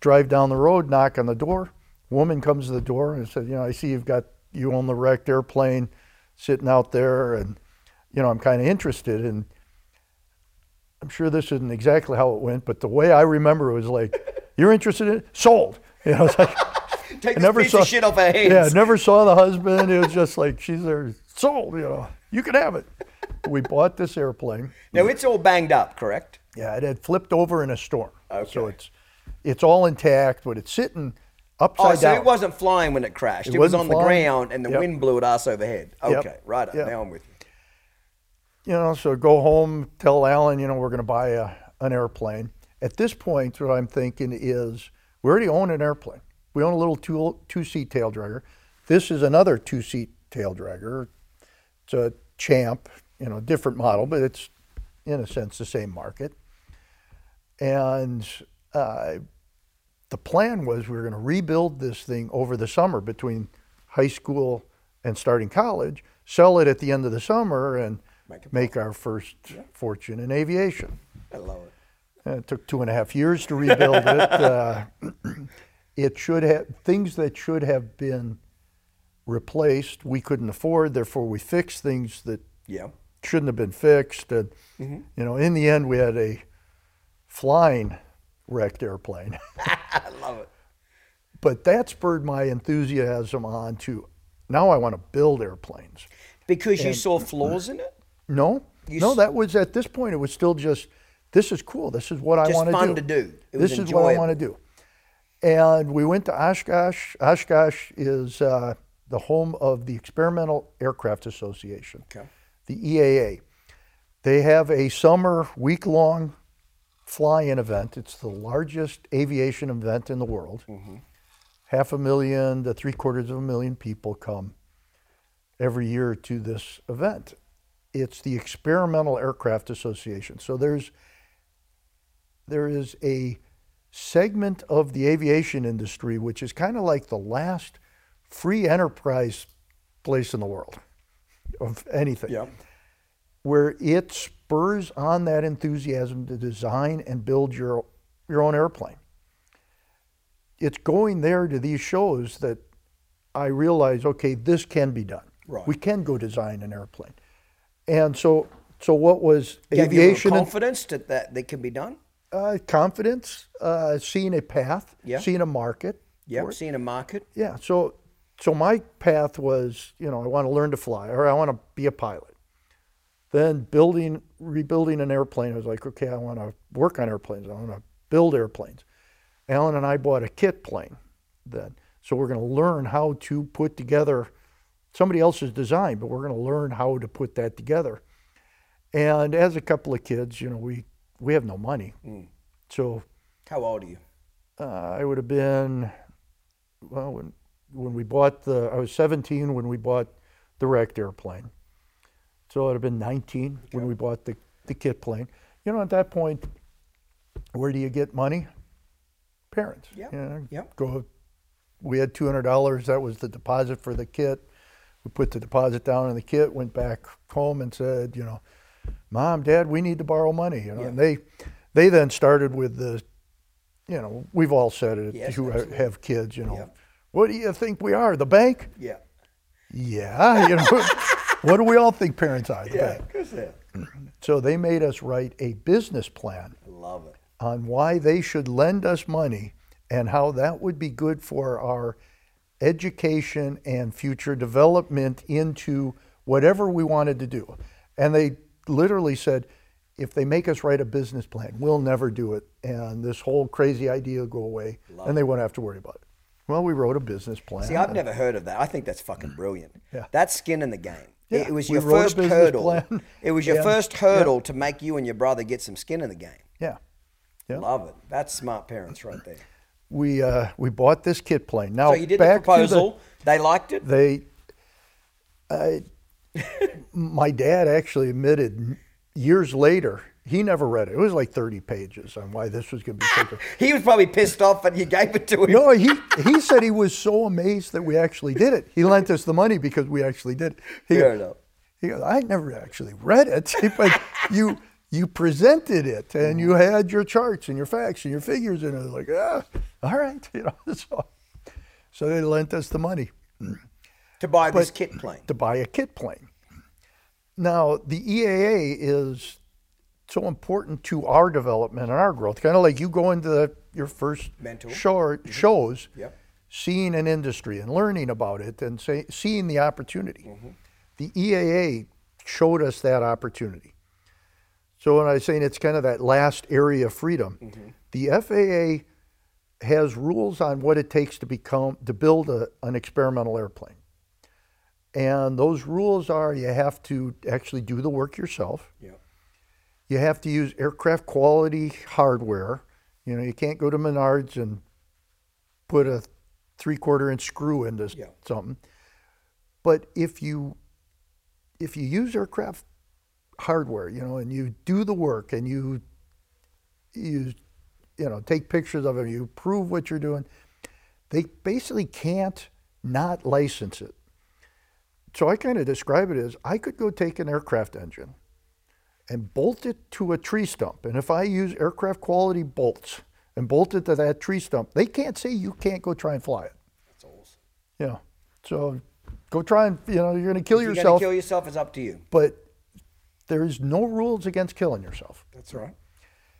Drive down the road, knock on the door. Woman comes to the door and says, "You know, I see you've got you own the wrecked airplane sitting out there, and you know, I'm kind of interested." And I'm sure this isn't exactly how it went, but the way I remember it was like, "You're interested in it? Sold." You know, it's like. Take this never piece saw, of shit off our hands. Yeah, never saw the husband. It was just like she's there, sold. You know, you can have it. We bought this airplane. Now it's all banged up, correct? Yeah, it had flipped over in a storm. Okay. So it's it's all intact, but it's sitting upside down. Oh, so down. it wasn't flying when it crashed. It, It was on the ground and the Yep. wind blew it ass overhead. Yep. Okay, right. Yep. Now I'm with you. know, so go home, tell Alan, you know, we're going to buy a, an airplane. At this point, what I'm thinking is we already own an airplane. We own a little two two seat tail dragger. This is another two seat tail dragger. It's a Champ, you know, different model, but it's in a sense the same market. And uh, the plan was we were going to rebuild this thing over the summer between high school and starting college, sell it at the end of the summer, and Make make, our first fortune in aviation. I love it. Uh, it took two and a half years to rebuild it. Uh, it should have things that should have been replaced. We couldn't afford, therefore we fixed things that Yeah. shouldn't have been fixed. And Mm-hmm. you know, in the end, we had a flying wrecked airplane. I love it. but that spurred my enthusiasm on to now I want to build airplanes. Because you saw flaws in it? No, You no, that was at this point. It was still just this is cool. This is what I want fun do. Fun to do. It was this is what I want to do. And we went to Oshkosh. Oshkosh is uh, the home of the Experimental Aircraft Association, Okay. the EAA. They have a summer week long fly-in event. It's the largest aviation event in the world. Mm-hmm. Half a million to three quarters of a million people come every year to this event. It's the Experimental Aircraft Association. So there's there is a segment of the aviation industry which is kind of like the last free enterprise place in the world of anything Yeah. where it spurs on that enthusiasm to design and build your your own airplane. It's going there to these shows that I realize, okay, this can be done. Right. We can go design an airplane. And so, so what was you a aviation? and- confidence that, that that can be done. uh, confidence, uh, seeing a path, Yeah. seeing a market. Yeah, seeing a market. Yeah. So, so my path was, you know, I want to learn to fly, or I want to be a pilot. Then building, rebuilding an airplane, I was like, okay, I want to work on airplanes. I want to build airplanes. Alan and I bought a kit plane then. So we're going to learn how to put together somebody else's design, but we're going to learn how to put that together. And as a couple of kids, you know, we, we have no money. So How old are you? uh, I would have been, well, when, when we bought the, I was 17 when we bought the wrecked airplane. So I'd have been 19 when we bought the, the kit plane. You know, at that point, where do you get money? Parents. Yeah. You know, yep. Go. We had $200. That was the deposit for the kit. We put the deposit down in the kit. Went back home and said, you know, Mom, Dad, we need to borrow money. You know, and they, they then started with the, you know, we've all said it Yes, who absolutely. have kids. You know, what do you think we are? The bank? Yeah. Yeah. You know, what do we all think parents are? The Yeah. bank. So they made us write a business plan Love it. on why they should lend us money and how that would be good for our education and future development into whatever we wanted to do. And they literally said, if they make us write a business plan, we'll never do it. And this whole crazy idea will go away and they won't have to worry about it. Well, we wrote a business plan. See, I've never heard of that. I think that's fucking brilliant. Yeah. That's skin in the game. Yeah, It was your first hurdle. plan, It was your and- first hurdle to make you and your brother get some skin in the game. yeah. Yeah. Love it. That's smart parents right there. We, uh, we bought this kit plane. Now, So you did the back to proposal. they liked it. they I, my dad actually admitted years later he never read it it was like 30 pages on why this was going to be such He was probably pissed off that you gave it to him. no he he said he was so amazed that we actually did it he lent us the money because we actually did it he, Fair enough. he goes i never actually read it but you you presented it and you had your charts and your facts and your figures and it was like ah all right you know so so they lent us the money To buy this kit plane. to buy a kit plane. Now, the EAA is so important to our development and our growth. Kind of like you go into the, your first Mentor. show, shows, Yep. seeing an industry and learning about it and say, seeing the opportunity. Mm-hmm. The EAA showed us that opportunity. So when I was saying it's kind of that last area of freedom, Mm-hmm. the FAA has rules on what it takes to become to build a, an experimental airplane. And those rules are you have to actually do the work yourself. Yep. You have to use aircraft quality hardware. You know, you can't go to Menards and put a three quarter inch screw into Yeah. something. But if you if you use aircraft hardware, you know, and you do the work and you you you know take pictures of it, you prove what you're doing, they basically can't not license it. So I kind of describe it as I could go take an aircraft engine and bolt it to a tree stump. And if I use aircraft quality bolts and bolt it to that tree stump, they can't say you can't go try and fly it. That's awesome. Yeah. so go try and you know you're going to kill If you're yourself, gonna kill yourself. It's up to you. but there is no rules against killing yourself. That's right.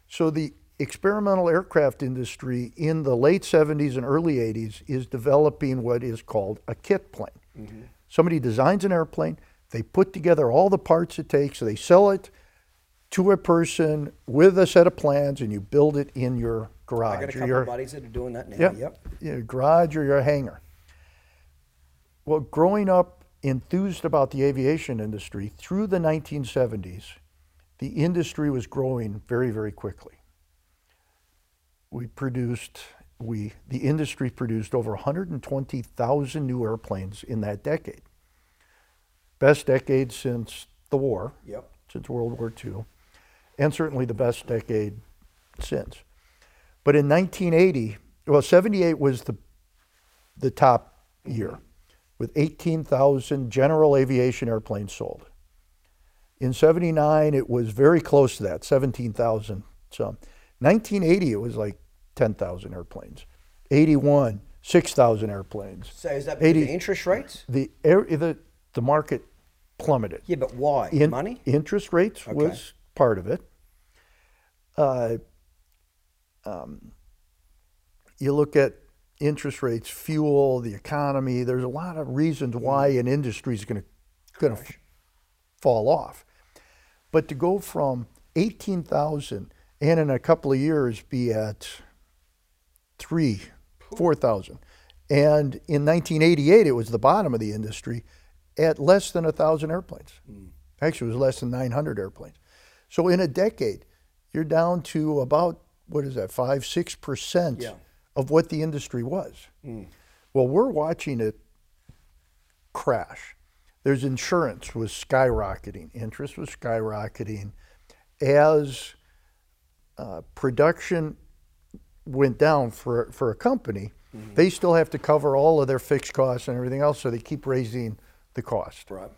So the experimental aircraft industry in the late 70s and early 80s is developing what is called a kit plane. Mm-hmm. Somebody designs an airplane, they put together all the parts it takes, they sell it to a person with a set of plans, and you build it in your garage I got a or couple your of buddies that are doing that now. Yep. Yep. Your garage or your hangar. Well, growing up enthused about the aviation industry through the 1970s, the industry was growing very, very quickly. We produced, we, the industry produced over 120,000 new airplanes in that decade. Best decade since the war Yep. since World War II, and certainly the best decade since. But in 1980, well, 78 was the, the top year with 18,000 general aviation airplanes sold. In 79, it was very close to that, 17,000 some. 1980, it was like 10,000 airplanes. 81, 6,000 airplanes. So is that because 80 of interest rates? The, air, the, the market plummeted. Yeah, but why? In- Money? Interest rates Okay. was part of it. Uh, um, you look at interest rates, fuel, the economy. There's a lot of reasons why an industry is going to going to fall off. But to go from 18,000 and in a couple of years be at three, 4,000. And in 1988, it was the bottom of the industry at less than 1,000 airplanes. Hmm. Actually, it was less than 900 airplanes. So in a decade, you're down to about, what is that, 5 6% Yeah. Of what the industry was. Well, we're watching it crash. There's insurance was skyrocketing, interest was skyrocketing. As uh, production went down for for a company, they still have to cover all of their fixed costs and everything else, so they keep raising the cost. Right.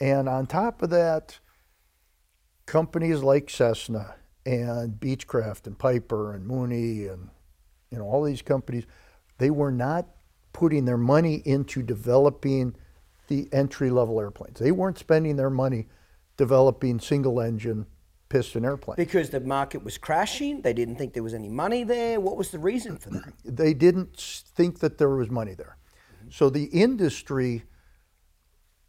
And on top of that, companies like Cessna and Beechcraft and Piper and Mooney and you know all these companies, they were not putting their money into developing the entry level airplanes. They weren't spending their money developing single engine piston airplanes. Because the market was crashing, they didn't think there was any money there. What was the reason for that? they didn't think that there was money there. So the industry,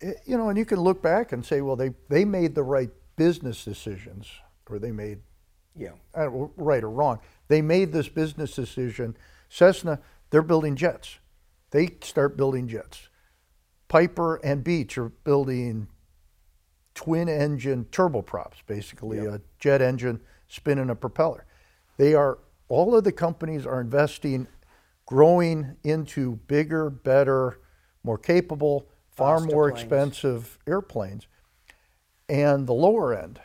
eh, you know, and you can look back and say, well, they, they made the right business decisions, or they made, Yeah. I don't know, right or wrong, they made this business decision. Cessna, they're building jets. They start building jets. Piper and Beech are building twin engine turboprops, basically a jet engine spinning a propeller. They are all of the companies are investing, growing into bigger, better, more capable, far Faster more planes. expensive airplanes. And the lower end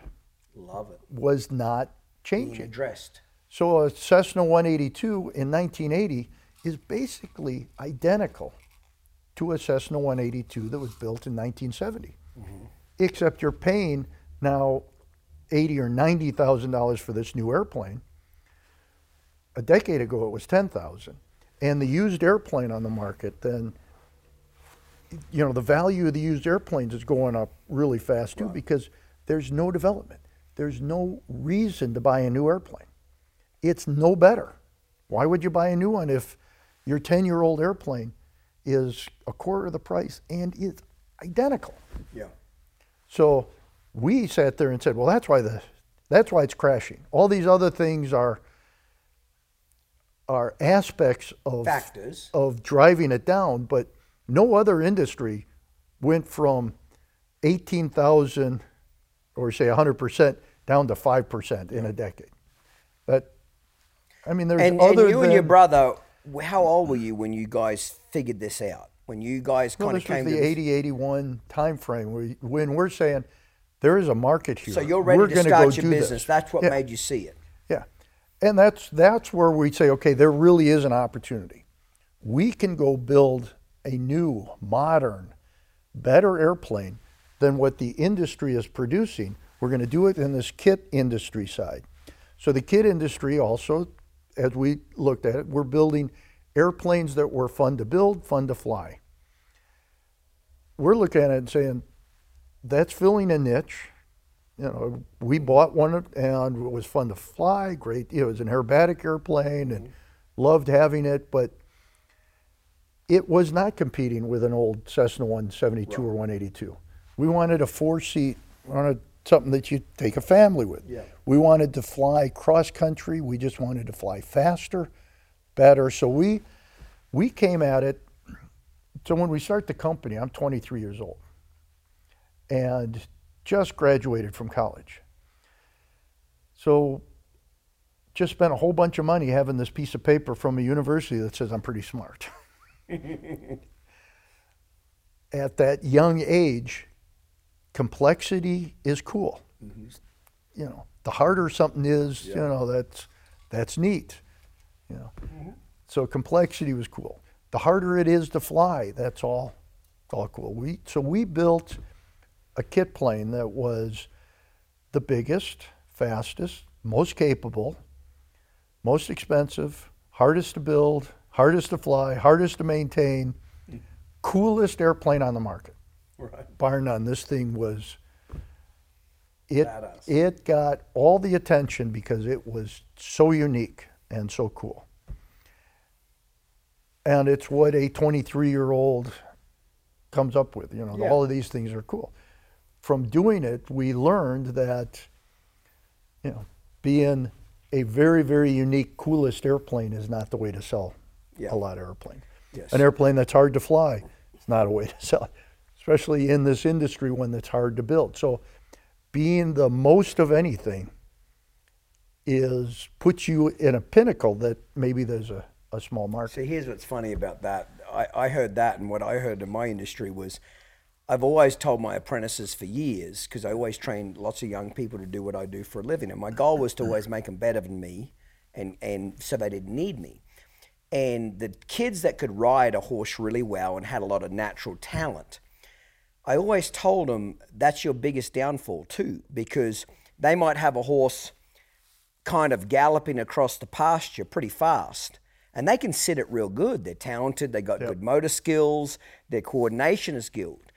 Love it. was not Being changing. addressed. So a Cessna 182 in 1980 is basically identical to a Cessna 182 that was built in 1970, mm-hmm. except you're paying now eighty or ninety thousand dollars for this new airplane. A decade ago, it was ten thousand, and the used airplane on the market then. You know the value of the used airplanes is going up really fast too because there's no development. There's no reason to buy a new airplane it's no better. Why would you buy a new one if your 10 year old airplane is a quarter of the price and it's identical? Yeah. So we sat there and said, well, that's why the that's why it's crashing. All these other things are are aspects of Factors. of driving it down, but no other industry went from 18,000 or say 100% down to 5% in a decade. I mean there's And, and other you and your brother, how old were you when you guys figured this out? When you guys kind of this was came the to this- 80, 81 time frame where, when we're saying there is a market here. So you're ready we're to start go your do business. this. That's what Yeah, made you see it. Yeah, and that's that's where we say, okay, there really is an opportunity. We can go build a new, modern, better airplane than what the industry is producing. We're going to do it in this kit industry side. So the kit industry also, as we looked at it, we're building airplanes that were fun to build, fun to fly. We're looking at it and saying, that's filling a niche. You know, we bought one and it was fun to fly. Great, it was an aerobatic airplane and loved having it, but it was not competing with an old Cessna 172 or 182. We wanted a four-seat, wanted something that you take a family with. Yeah. We wanted to fly cross country. We just wanted to fly faster, better. So we we came at it. So when we start the company, I'm 23 years old and just graduated from college. So just spent a whole bunch of money having this piece of paper from a university that says I'm pretty smart. At that young age, complexity is cool. Mm-hmm. You know, the harder something is, you know, that's that's neat. You know. Mm-hmm. So complexity was cool. The harder it is to fly, that's all all cool. We so we built a kit plane that was the biggest, fastest, most capable, most expensive, hardest to build, hardest to fly, hardest to maintain, mm-hmm. coolest airplane on the market. Right. Bar none. This thing was it Badass. it got all the attention because it was so unique and so cool. And it's what a 23 year old comes up with. You know, Yeah. all of these things are cool. From doing it, we learned that, you know, being a very, very unique, coolest airplane is not the way to sell Yeah. a lot of airplanes. Yes. An airplane that's hard to fly is not a way to sell it, especially in this industry when it's hard to build. So, being the most of anything is puts you in a pinnacle that maybe there's a, a small market. See, here's what's funny about that. I, I heard that, and what I heard in my industry was I've always told my apprentices for years, because I always train lots of young people to do what I do for a living. And my goal was to always make them better than me, and, and so they didn't need me. And the kids that could ride a horse really well and had a lot of natural talent, I always told them that's your biggest downfall too, because they might have a horse kind of galloping across the pasture pretty fast. And they can sit it real good. They're talented, they got good motor skills, their coordination is good.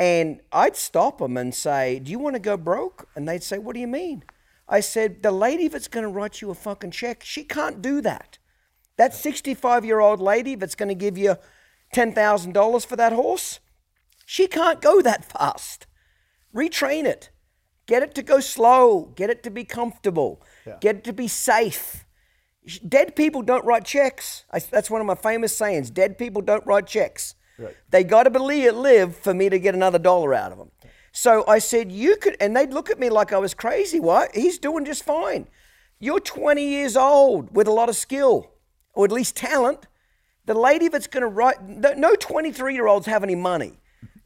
And I'd stop them and say, Do you want to go broke? And they'd say, What do you mean? I said, The lady that's going to write you a fucking check, she can't do that. That 65 year old lady that's going to give you $10,000 for that horse, she can't go that fast. Retrain it. Get it to go slow. Get it to be comfortable. Get it to be safe. Dead people don't write checks. I, that's one of my famous sayings. Dead people don't write checks. Right. They got to believe it live for me to get another dollar out of them. So I said, you could, and they'd look at me like I was crazy. What? He's doing just fine. You're 20 years old with a lot of skill, or at least talent. The lady that's going to write, no- no 23 year olds have any money.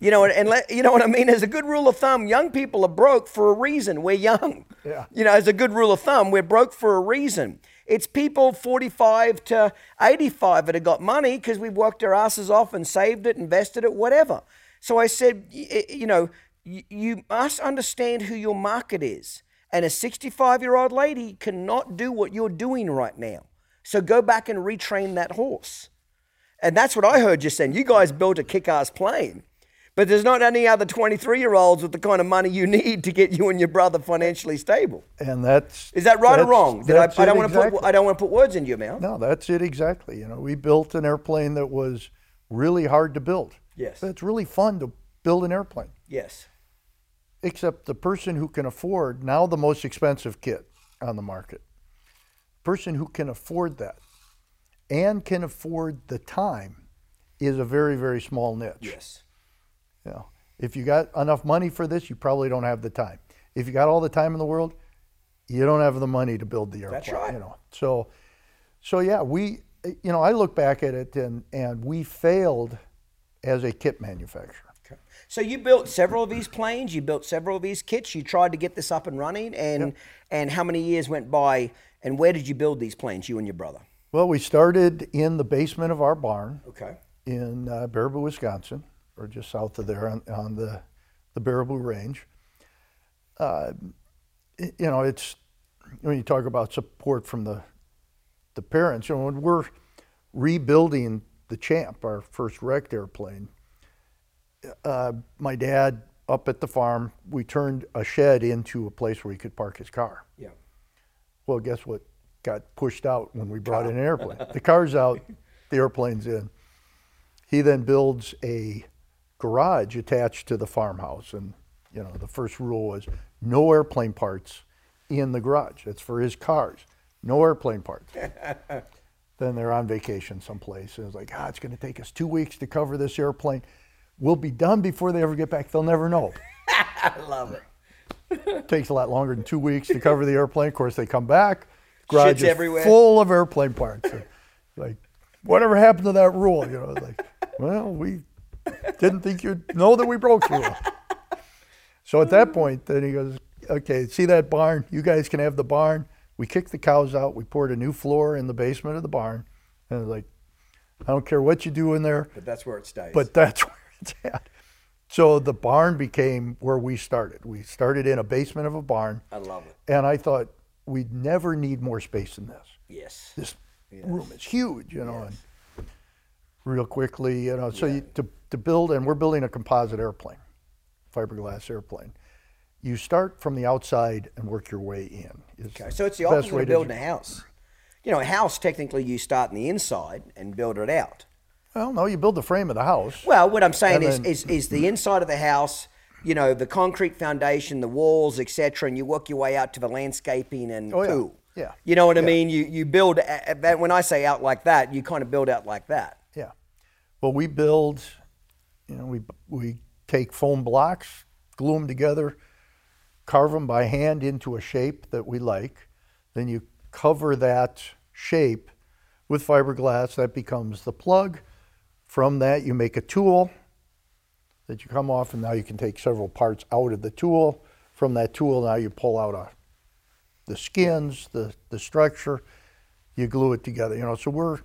You know, and let, you know what I mean? As a good rule of thumb, young people are broke for a reason. We're young. Yeah. You know, as a good rule of thumb, we're broke for a reason. It's people 45 to 85 that have got money because we've worked our asses off and saved it, invested it, whatever. So I said, you know, you must understand who your market is. And a 65 year old lady cannot do what you're doing right now. So go back and retrain that horse. And that's what I heard you saying. You guys built a kick ass plane. But there's not any other 23 year olds with the kind of money you need to get you and your brother financially stable. And that's Is that right or wrong? Did I, I don't want to put I don't want to put words into your mouth. No, that's it exactly. You know, we built an airplane that was really hard to build. Yes. It's really fun to build an airplane. Yes. Except the person who can afford now the most expensive kit on the market. Person who can afford that and can afford the time is a very, very small niche. Yes. You know, if you got enough money for this, you probably don't have the time. If you got all the time in the world, you don't have the money to build the airplane. That's right. You know, so, so yeah, we, you know, I look back at it and and we failed as a kit manufacturer. Okay. So you built several of these planes. You built several of these kits. You tried to get this up and running, and and how many years went by? And where did you build these planes? You and your brother. Well, we started in the basement of our barn Okay. in uh, Baraboo, Wisconsin, or just south of there on, on the the Baraboo Range. Uh, you know, it's when you talk about support from the the parents. You know, when we're rebuilding the Champ, our first wrecked airplane, uh, my dad up at the farm, we turned a shed into a place where he could park his car. Yeah. Well, guess what got pushed out when we brought in an airplane? The car's out, the airplane's in. He then builds a garage attached to the farmhouse, and you know the first rule was no airplane parts in the garage. It's for his cars, no airplane parts. then they're on vacation someplace, and it's like, ah, it's going to take us two weeks to cover this airplane. We'll be done before they ever get back. They'll never know I love it. takes a lot longer than two weeks to cover the airplane. Of course, they come back, garage Shit's is everywhere. full of airplane parts. like, whatever happened to that rule? You know, like, well, we didn't think you'd know that we broke rule. So at that point, then he goes, okay, see that barn? You guys can have the barn. We kicked the cows out. We poured a new floor in the basement of the barn. And like, I don't care what you do in there, But that's where it stays. but that's where it's at. So the barn became where we started. We started in a basement of a barn, I love it. and I thought we'd never need more space than this. Yes. This room is huge, you know, and real quickly, you know. So you, to to build, and we're building a composite airplane, fiberglass airplane. You start from the outside and work your way in. Okay, so it's the opposite way of to building do- a house. You know, a house technically you start in the inside and build it out. Well, no, you build the frame of the house. Well, what I'm saying is, then- is is the inside of the house, you know, the concrete foundation, the walls, etc., and you work your way out to the landscaping and Oh, yeah. pool. Yeah. You know what I mean? You you build when I say out like that, you kind of build out like that. Well, we build, you know, we we take foam blocks, glue them together, carve them by hand into a shape that we like. Then you cover that shape with fiberglass. That becomes the plug. From that, you make a tool that you come off, and now you can take several parts out of the tool. From that tool, now you pull out a, the skins, the, the structure, you glue it together. You know, so we're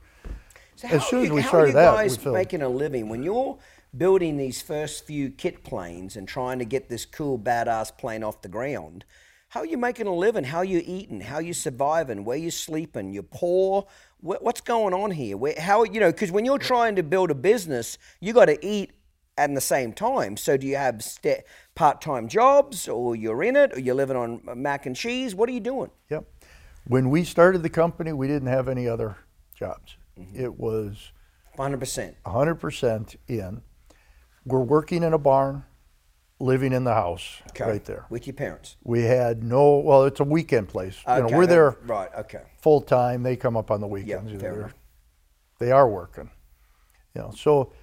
So as how soon as you- we how started are you that, we guys filled. making a living when you're building these first few kit planes and trying to get this cool badass plane off the ground? How are you making a living? How are you eating? How are you surviving? Where you sleeping? You're poor. What's going on here? Where, how you know? Because when you're trying to build a business, you got to eat at the same time. So do you have st- part-time jobs, or you're in it, or you're living on uh, mac and cheese? What are you doing? Yep. When we started the company, we didn't have any other jobs. Mm-hmm. It was Hundred percent. 100% in. We're working in a barn, living in the house right there. with your parents. We had no, well, it's a weekend place. you know, Okay, we're that- there Right. Okay. full time. They come up on the weekends. fair They're- They are working. You know, so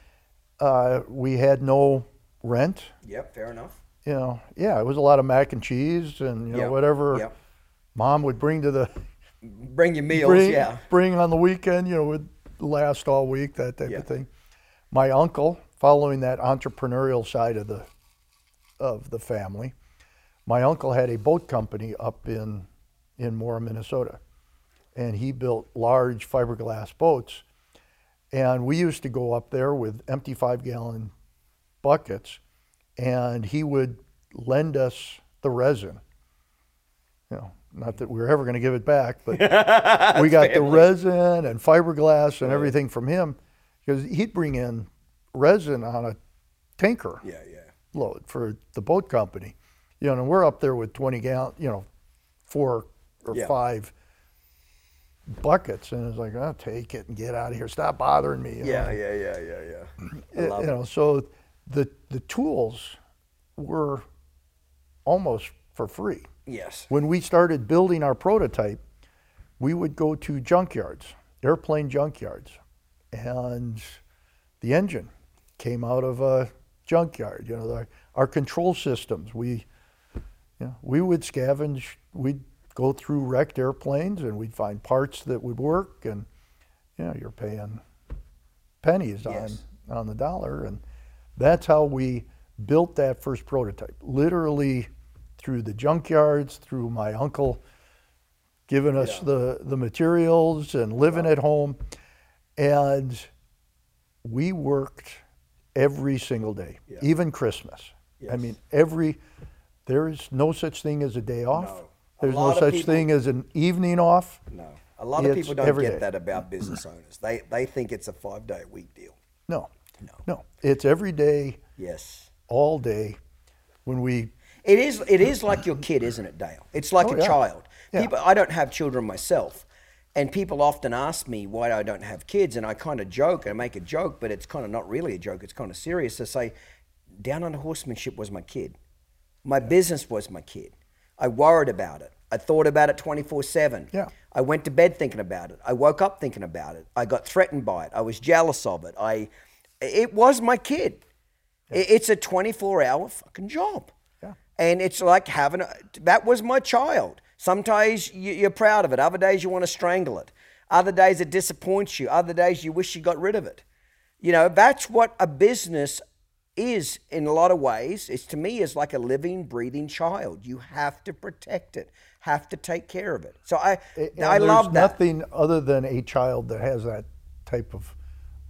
uh, we had no rent. Yep. Fair enough. You know, yeah, it was a lot of mac and cheese and you know Yep, whatever yep. mom would bring to the Bring your meals. bring, yeah. bring on the weekend, you know, would last all week, that type Yeah. of thing. My uncle, following that entrepreneurial side of the of the family, my uncle had a boat company up in in Mora, Minnesota, and he built large fiberglass boats. And we used to go up there with empty five gallon buckets, and he would lend us the resin. You know, not that we were ever going to give it back, but we got the resin and fiberglass and everything from him because he'd bring in resin on a tanker Yeah. Yeah. load for the boat company. You know, and we're up there with 20 gallon, you know, four or Yeah. five buckets. And it's like, oh, take it and get out of here. Stop bothering me. you Yeah. know. Yeah. Yeah. Yeah. Yeah. Uh, you it. know, so the, the tools were almost for free. Yes. When we started building our prototype, we would go to junkyards, airplane junkyards, and the engine came out of a junkyard. You know, our, our control systems. We, you know, we would scavenge. We'd go through wrecked airplanes, and we'd find parts that would work. And you know, you're paying pennies Yes. on on the dollar, and that's how we built that first prototype. Literally through the junkyards, through my uncle giving us Yeah. the the materials and living at home, and we worked every single day, Yeah. even Christmas. I mean, every there is no such thing as a day off. No. There's no such people- thing as an evening off. No. A lot of It's people don't get day. that about business owners. They they think it's a five day a week deal. No, No. no, it's every day, Yes. all day. When we It is. It is like your kid, isn't it, Dale? It's like Oh, a yeah. child. Yeah. People. I don't have children myself, and people often ask me why I don't have kids, and I kind of joke and I make a joke, but it's kind of not really a joke. It's kind of serious to say, Downunder Horsemanship was my kid. My business was my kid. I worried about it. I thought about it twenty four seven. Yeah. I went to bed thinking about it. I woke up thinking about it. I got threatened by it. I was jealous of it. I. It was my kid. It- It's a 24 hour fucking job. And it's like having a, that was my child. Sometimes you- you're proud of it. Other days you want to strangle it. Other days it disappoints you. Other days you wish you got rid of it. You know, that's what a business is in a lot of ways. It's to me is like a living, breathing child. You have to protect it, have to take care of it. So I, And I there's love that. nothing other than a child that has that type of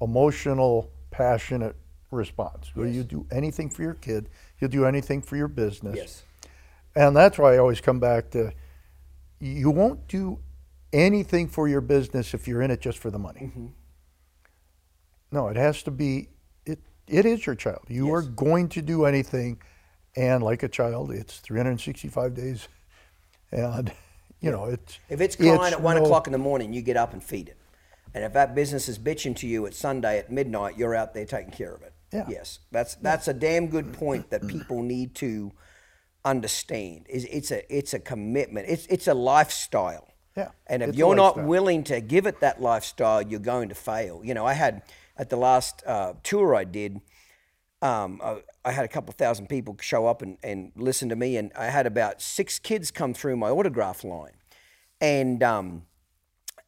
emotional, passionate response. Will you do anything for your kid? You'll do anything for your business. Yes. And that's why I always come back to you won't do anything for your business if you're in it just for the money. Mm-hmm. No, it has to be it it is your child. You are going to do anything and like a child, it's 365 days and you know, it's If it's crying at one no- o'clock in the morning, you get up and feed it. And if that business is bitching to you at Sunday at midnight, you're out there taking care of it. Yeah. Yes, that's that's a damn good point that people need to understand. Is it's a it's a commitment. It's it's a lifestyle. Yeah, And if it's you're not willing to give it that lifestyle, you're going to fail. You know, I had at the last uh, tour I did, um, I, I had a couple thousand people show up and, and listen to me, and I had about six kids come through my autograph line, and um,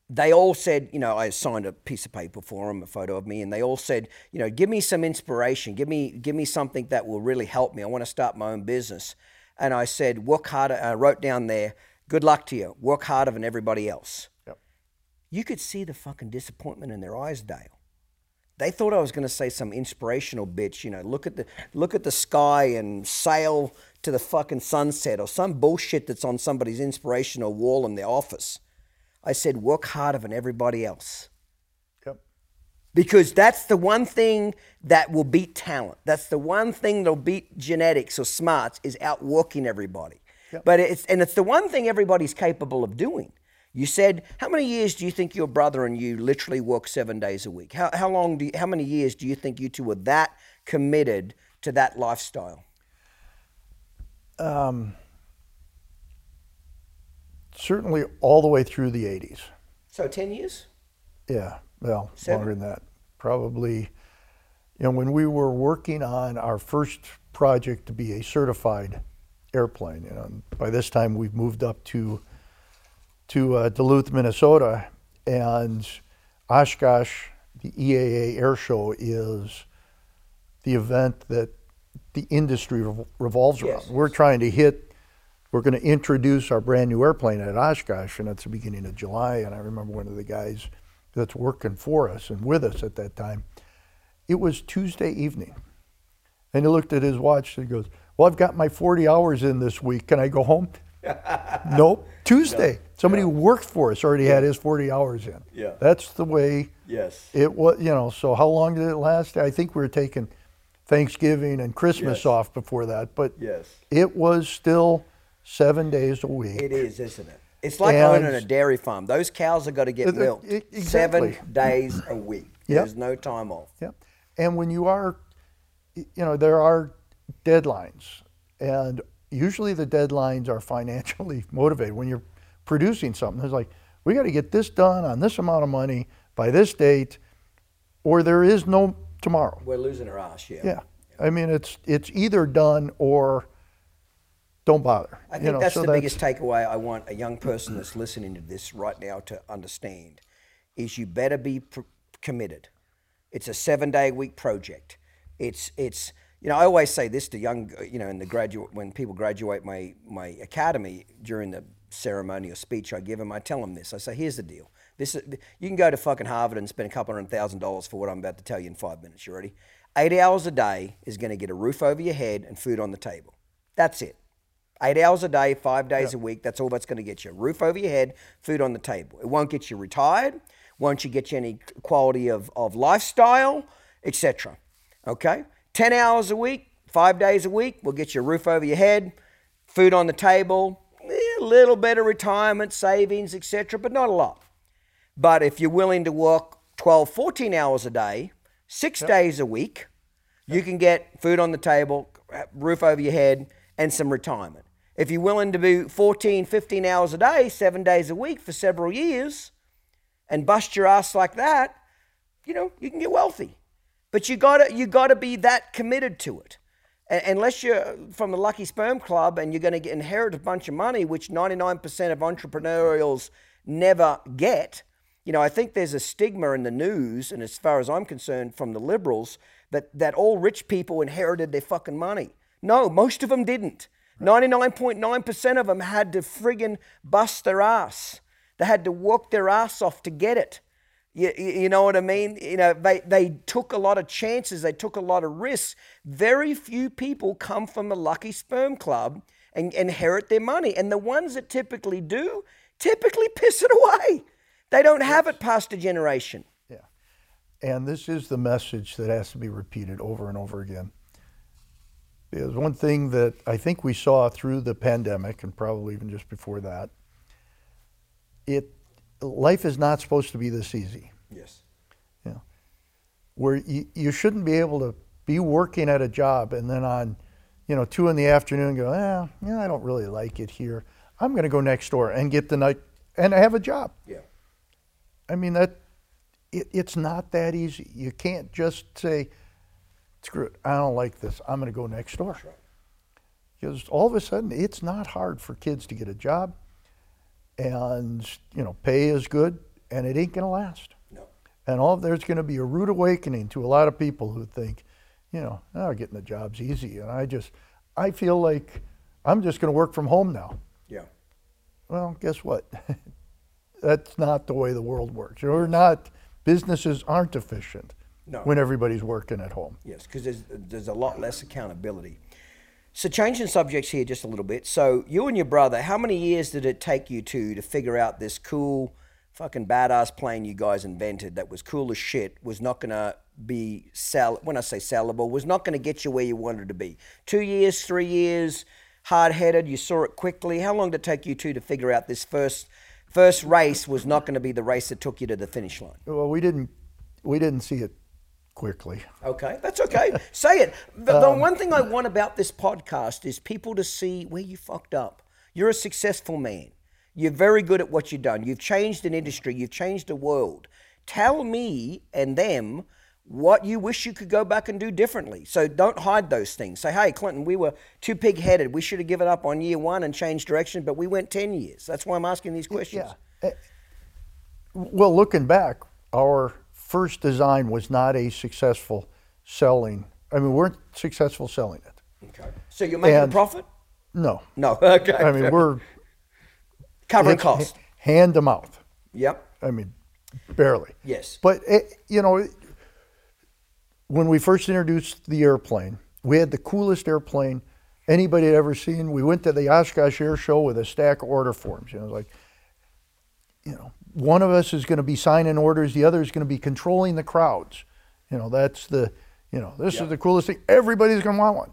they all said, you know, I signed a piece of paper for them, a photo of me, and they all said, you know, give me some inspiration, give me give me something that will really help me. I want to start my own business, and I said, work harder. I wrote down there, good luck to you. Work harder than everybody else. Yep. You could see the fucking disappointment in their eyes, Dale. They thought I was going to say some inspirational bitch, you know, look at the look at the sky and sail to the fucking sunset or some bullshit that's on somebody's inspirational wall in their office. I said work harder than everybody else. Yep. Because that's the one thing that will beat talent. That's the one thing that'll beat genetics or smarts is outworking everybody. But it's and it's the one thing everybody's capable of doing. You said, how many years do you think your brother and you literally work seven days a week? How, how long do you, how many years do you think you two were that committed to that lifestyle? Um, Certainly all the way through the 80s. So ten years? Yeah, well, Seven? longer than that. Probably, you know, when we were working on our first project to be a certified airplane, you know, and by this time we've moved up to to uh, Duluth, Minnesota, and Oshkosh, the EAA Air Show is the event that the industry revolves around. Yes. We're trying to hit we're going to introduce our brand new airplane at Oshkosh, and it's the beginning of July. And I remember one of the guys that's working for us and with us at that time. It was Tuesday evening, and he looked at his watch and he goes, "Well, I've got my 40 hours in this week. Can I go home?" nope. Tuesday. Somebody who worked for us already had his 40 hours in. Yeah. That's the way Yes. it was. You know. So how long did it last? I think we were taking Thanksgiving and Christmas Yes. off before that, but Yes. it was still seven days a week. It is, isn't it? It's like And- owning a dairy farm. Those cows have got to get milked e- seven days a week. Yep. There's no time off. Yeah. And when you are, you know, there are deadlines, and usually the deadlines are financially motivated. When you're producing something, it's like, we got to get this done on this amount of money by this date, or there is no tomorrow. We're losing our ass, yeah. Yeah. I mean, it's it's either done or don't bother. I you think know, that's so the biggest takeaway I want a young person that's listening to this right now to understand is you better be pr- committed. It's a seven day a week project. It's it's you know I always say this to young you know in the graduate when people graduate my my academy during the ceremony or speech I give them I tell them this I say here's the deal this is, you can go to fucking Harvard and spend a couple hundred thousand dollars for what I'm about to tell you in five minutes you ready eight hours a day is going to get a roof over your head and food on the table that's it Eight hours a day, five days a week. That's all that's going to get you. Roof over your head, food on the table. It won't get you retired. Won't you get you any quality of, of lifestyle, etc. Okay? 10 hours a week, five days a week will get you a roof over your head, food on the table, a little bit of retirement savings, etc., but not a lot. But if you're willing to work 12, 14 hours a day, six days a week, you can get food on the table, roof over your head, and some retirement. If you're willing to do 14, 15 hours a day, seven days a week for several years, and bust your ass like that, you know, you can get wealthy. But you gotta you gotta be that committed to it. Unless you're from the Lucky Sperm Club and you're to get inherit a bunch of money, which 99% of entrepreneurials never get. You know, I think there's a stigma in the news, and as far as I'm concerned, from the liberals, that that all rich people inherited their fucking money. No, most of them didn't. 99.9% of them had to friggin' bust their ass. They had to work their ass off to get it. You, you know what I mean? You know, they, they took a lot of chances, they took a lot of risks. Very few people come from the lucky sperm club and inherit their money. And the ones that typically do, typically piss it away. They don't have it past a generation. Yeah. And this is the message that has to be repeated over and over again. Because one thing that I think we saw through the pandemic and probably even just before that, it life is not supposed to be this easy. Yes. You know, where you, you shouldn't be able to be working at a job and then on, you know, two in the afternoon go, eh, yeah, I don't really like it here. I'm going to go next door and get the night and have a job. Yeah. I mean that it, it's not that easy. You can't just say, "Screw it, I don't like this. I'm going to go next door." Because all of a sudden, it's not hard for kids to get a job, and you know, pay is good, and it ain't going to last. No. And all there's going to be a rude awakening to a lot of people who think, you know, oh, getting a job's easy, and I just, I feel like I'm just going to work from home now. Yeah. Well, guess what? That's not the way the world works. We're not, businesses aren't efficient No. when everybody's working at home. Yes, because there's there's a lot less accountability. So changing subjects here just a little bit. So you and your brother, how many years did it take you two to figure out this cool, fucking badass plane you guys invented that was cool as shit was not gonna be sell when I say sellable was not gonna get you where you wanted to be. Two years, three years, hard headed. You saw it quickly. How long did it take you two to figure out this first first race was not going to be the race that took you to the finish line? Well, we didn't, we didn't see it quickly. Okay, that's okay. Say it. The, the um, one thing I want about this podcast is people to see where you fucked up. You're a successful man. You're very good at what you've done. You've changed an industry. You've changed the world. Tell me and them what you wish you could go back and do differently. So don't hide those things. Say, hey, Clinton, we were too pig headed. We should have given up on year one and changed direction, but we went 10 years. That's why I'm asking these questions. Yeah. Well, looking back, our first design was not a successful selling. I mean, we weren't successful selling it. Okay. So you're making And- a profit? No. No. Okay. I mean, we're covering it's cost. hand to mouth. Yep. I mean, barely. Yes. But it, you know, when we first introduced the airplane, we had the coolest airplane anybody had ever seen. We went to the Oshkosh Air Show with a stack of order forms. You know, like, you know, one of us is going to be signing orders, the other is going to be controlling the crowds. You know, that's the, you know, this Yeah. is the coolest thing. Everybody's going to want one.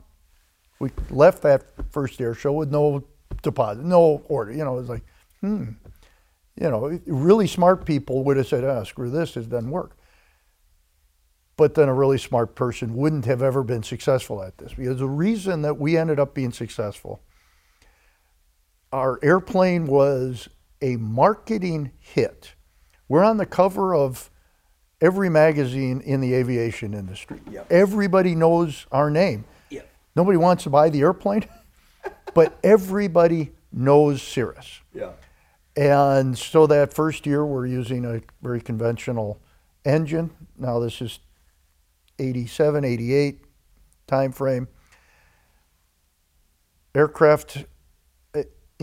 We left that first air show with no deposit, no order. You know, it was like, hmm. You know, really smart people would have said, "Ah, screw this, it doesn't work." But then a really smart person wouldn't have ever been successful at this because the reason that we ended up being successful, our airplane was a marketing hit. We're on the cover of every magazine in the aviation industry. Yep. Everybody knows our name. Yep. Nobody wants to buy the airplane, but everybody knows Cirrus. Yeah. And so that first year, we're using a very conventional engine. Now this is 87, 88 time frame. Aircraft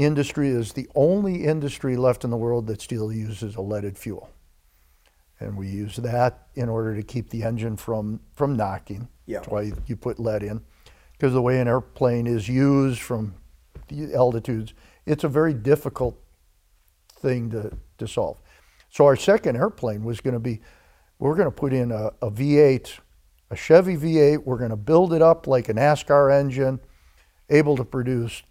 industry is the only industry left in the world that still uses a leaded fuel. And we use that in order to keep the engine from, from knocking. Yeah. That's why you put lead in. Because the way an airplane is used from the altitudes, it's a very difficult thing to, to solve. So our second airplane was going to be, we're going to put in a, a V8, a Chevy V8. We're going to build it up like a NASCAR engine, able to produce,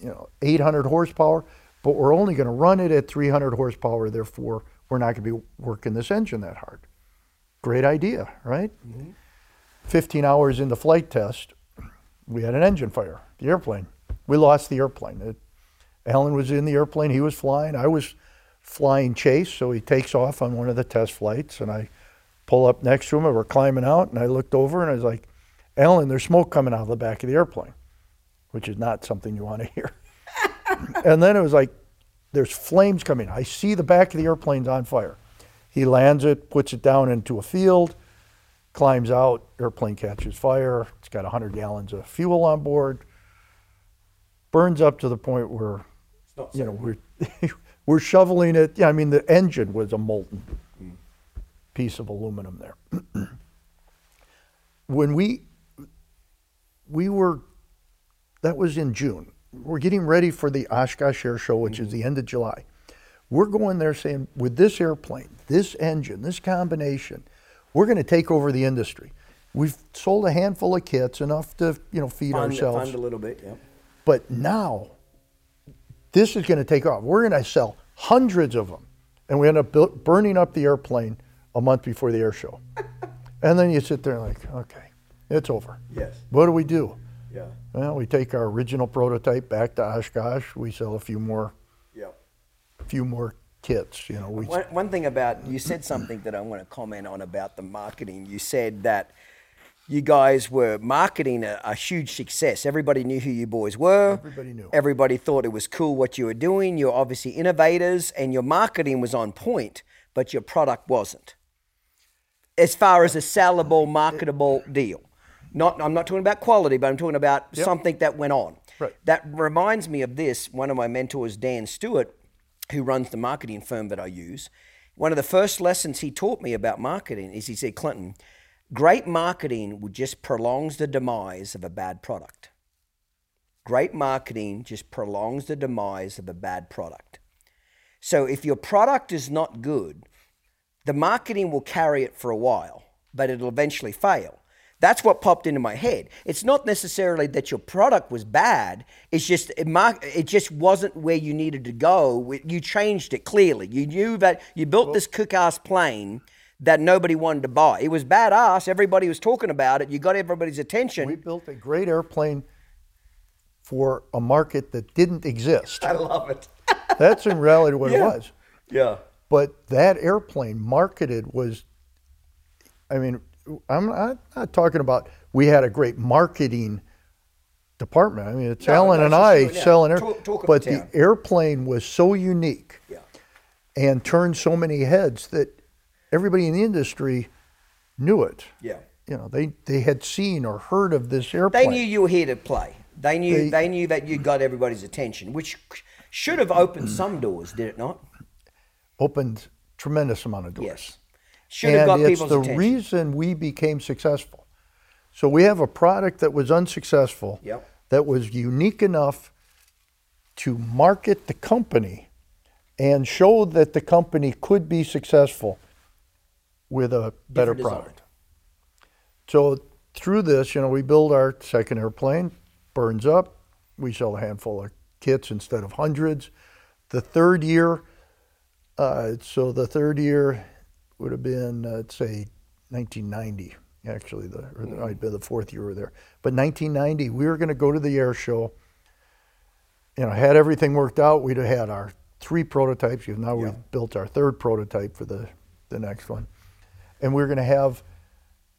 you know, 800 horsepower. But we're only going to run it at 300 horsepower. Therefore, we're not going to be working this engine that hard. Great idea, right? Mm-hmm. 15 hours into flight test, we had an engine fire. The airplane, we lost the airplane. It, Alan was in the airplane. He was flying. I was flying chase. So he takes off on one of the test flights, and I pull up next to him, and we're climbing out. And I looked over, and I was like, "Alan, there's smoke coming out of the back of the airplane," which is not something you want to hear. and then it was like, "There's flames coming. I see the back of the airplane's on fire." He lands it, puts it down into a field, climbs out. Airplane catches fire. It's got 100 gallons of fuel on board. Burns up to the point where you know we're we're shoveling it. Yeah, I mean the engine was a molten. piece of aluminum there. when we we were that was in June. We're getting ready for the Oshkosh Air Show, which is mm-hmm. the end of July. We're going there saying, with this airplane, this engine, this combination, we're going to take over the industry. We've sold a handful of kits, enough to you know feed ourselves. fund a little bit, yeah. But now, this is going to take off. We're going to sell hundreds of them, and we end up bu- burning up the airplane a month before the air show. and then you sit there like, okay, it's over. Yes. What do we do? Yeah. Well, we take our original prototype back to Oshkosh. We sell a few more, Yeah. few more kits. You know, we One, one thing about you said something that I want to comment on about the marketing. You said that you guys were marketing a, a huge success. Everybody knew who you boys were. Everybody knew. Everybody thought it was cool what you were doing. You're obviously innovators, and your marketing was on point, but your product wasn't. As far as a sellable, marketable deal. Not, I'm not talking about quality, but I'm talking about something that went on. Right. That reminds me of this. One of my mentors, Dan Stewart, who runs the marketing firm that I use, one of the first lessons he taught me about marketing is he said, Clinton, great marketing just prolongs the demise of a bad product. Great marketing just prolongs the demise of a bad product. So if your product is not good, the marketing will carry it for a while, but it'll eventually fail. That's what popped into my head. It's not necessarily that your product was bad. It's just it, mar- it just wasn't where you needed to go. You changed it clearly. You knew that you built this cook-ass plane that nobody wanted to buy. It was badass. Everybody was talking about it. You got everybody's attention. we built a great airplane for a market that didn't exist. I love it. That's in reality what it was. Yeah. But that airplane marketed was, I mean, I'm not, not talking about we had a great marketing department. I mean, it's No, Alan and I sure, yeah. selling air, Talk- talk but the airplane was so unique Yeah. and turned so many heads that everybody in the industry knew it. Yeah. You know, they, they had seen or heard of this airplane. They knew you were here to play. They knew They- they, knew that you got everybody's attention, which should have opened some doors, did it not? opened tremendous amount of doors. Yes. Should have and got it's the reason we became successful. So we have a product that was unsuccessful, Yep. that was unique enough to market the company and show that the company could be successful with a better Different design. product. So through this, you know, we build our second airplane, burns up, we sell a handful of kits instead of hundreds. The third year, uh, so the third year would have been, uh, say, 1990. Actually, the or the, I'd been the fourth year we were there. But 1990, we were going to go to the air show. You know, had everything worked out, we'd have had our three prototypes. Because now Yeah. we've built our third prototype for the the next one, and we're going to have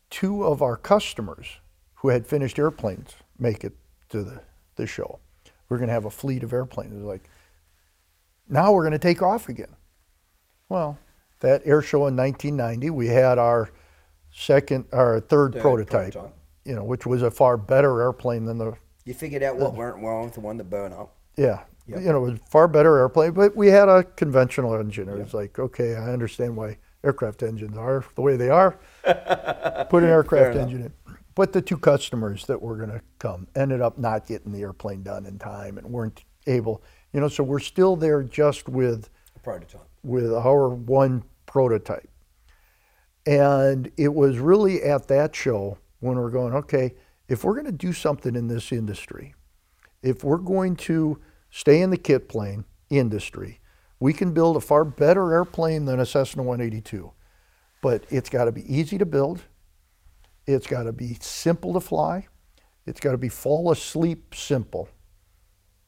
two of our customers who had finished airplanes make it to the, the show. We're going to have a fleet of airplanes. It was like, now we're going to take off again. Well, that air show in 1990, we had our second, our third, Third prototype, prototype. you know, which was a far better airplane than the, You figured out what went wrong with the one that burned up. yeah, Yep. you know, it was a far better airplane, but we had a conventional engine. It was like, okay, I understand why aircraft engines are the way they are. Put an aircraft enough. engine in. But the two customers that were going to come ended up not getting the airplane done in time and weren't able, you know, so we're still there just with A prototype. with our one prototype. And it was really at that show when we're going, okay, if we're going to do something in this industry, if we're going to stay in the kit plane industry, we can build a far better airplane than a Cessna 182. But it's got to be easy to build. It's got to be simple to fly. It's got to be fall asleep simple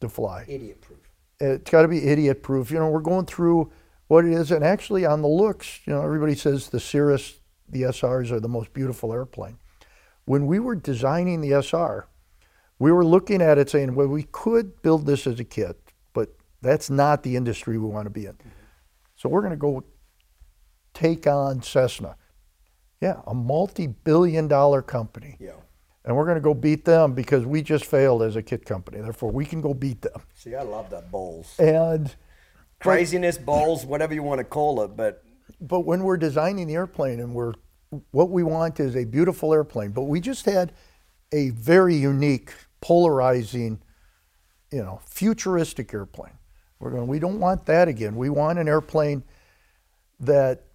to fly Idiot proof. it's got to be idiot proof. You know, we're going through what it is, and actually on the looks, you know, everybody says the Cirrus, the SRs are the most beautiful airplane. When we were designing the SR, we were looking at it saying, well, we could build this as a kit, but that's not the industry we want to be in. So we're going to go take on Cessna. Yeah, a multi-billion dollar company. Yeah. And we're going to go beat them because we just failed as a kit company. Therefore, we can go beat them. See, I love that balls. And Craziness, balls, whatever you want to call it, but but when we're designing the airplane and we're what we want is a beautiful airplane, but we just had a very unique, polarizing, you know, futuristic airplane. We're going. We don't want that again. We want an airplane that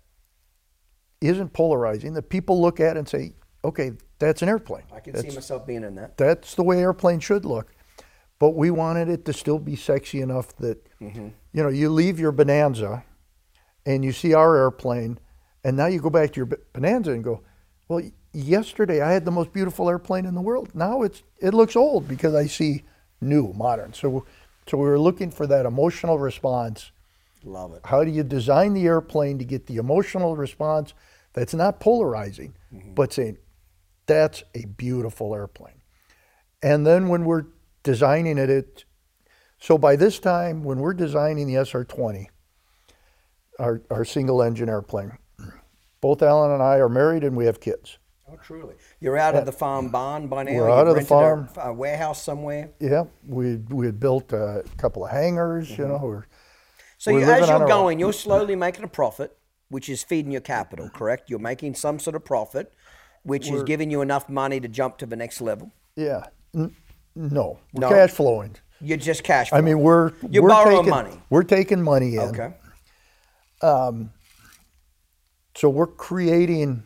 isn't polarizing. That people look at and say, "Okay, that's an airplane." I can That's- see myself being in that. that's the way airplanes should look. But we wanted it to still be sexy enough that, Mm-hmm. you know, you leave your Bonanza and you see our airplane, and now you go back to your Bonanza and go, well, yesterday I had the most beautiful airplane in the world. Now it's it looks old because I see new, modern. So, so we were looking for that emotional response. Love it. How do you design the airplane to get the emotional response that's not polarizing, but saying, that's a beautiful airplane. And then when we're designing it, so by this time, when we're designing the SR20, our, our single engine airplane, both Alan and I are married and we have kids. Oh, truly. You're out of the farm barn by now. We're out of the farm. A, a warehouse somewhere. Yeah, we, we had built a couple of hangars, you mm-hmm. know. We're, So We're you, as you're our own. going, you're slowly making a profit, which is feeding your capital, mm-hmm. correct? You're making some sort of profit, which is giving you enough money to jump to the next level. yeah, no, we're No. cash flowing. You're just cash. Flowing. I mean, we're You're we're borrowing taking, money. We're taking money in. okay. Um, so we're creating,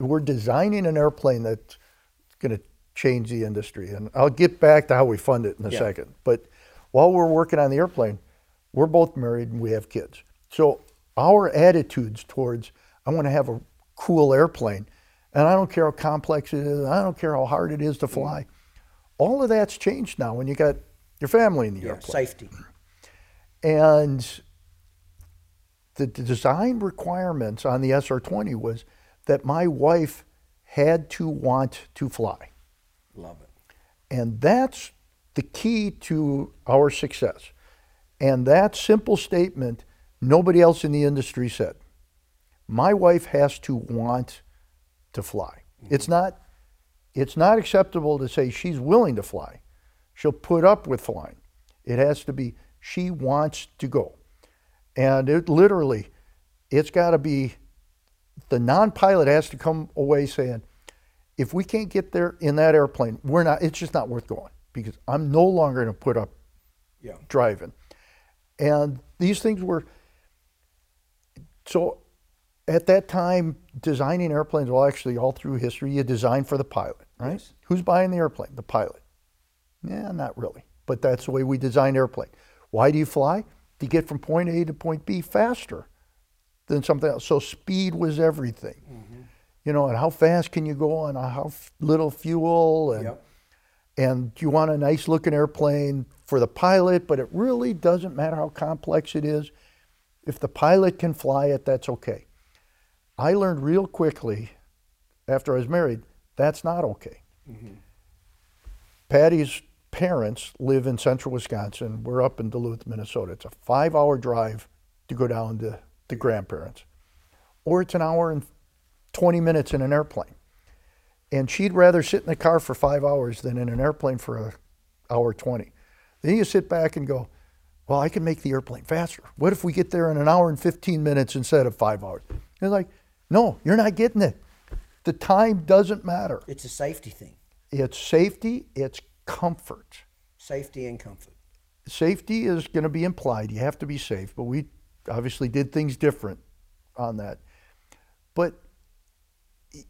we're designing an airplane that's going to change the industry. And I'll get back to how we fund it in a Yeah. second. But while we're working on the airplane, we're both married and we have kids. So our attitudes towards, I want to have a cool airplane, and I don't care how complex it is, I don't care how hard it is to fly. All of that's changed now when you got your family in the Yeah, airplane. safety. And the design requirements on the SR 20 was that my wife had to want to fly. Love it. And that's the key to our success. And that simple statement, nobody else in the industry said. My wife has to want to fly. It's mm-hmm. not it's not acceptable to say she's willing to fly. She'll put up with flying. It has to be she wants to go. And it literally it's got to be the non-pilot has to come away saying if we can't get there in that airplane, we're not. It's just not worth going because I'm no longer going to put up Yeah. driving. And these things were so at that time designing airplanes. Well, actually, all through history, you design for the pilot, right? Yes. Who's buying the airplane? The pilot. Yeah, not really, but that's the way we design airplane. Why do you fly? To get from point A to point B faster than something else. So speed was everything. Mm-hmm. You know, and how fast can you go on uh, how f- little fuel and Yep. and you want a nice looking airplane for the pilot, but it really doesn't matter how complex it is. If the pilot can fly it, that's okay. I learned real quickly after I was married that's not okay. Mm-hmm. Patty's parents live in central Wisconsin. We're up in Duluth, Minnesota. It's a five hour drive to go down to the grandparents, or it's an hour and 20 minutes in an airplane and she'd rather sit in the car for five hours than in an airplane for an hour 20 then you sit back and go well i can make the airplane faster what if we get there in an hour and 15 minutes instead of five hours they're like no you're not getting it the time doesn't matter It's a safety thing. it's safety it's comfort Safety and comfort. safety is going to be implied. You have to be safe, but we obviously did things different on that. But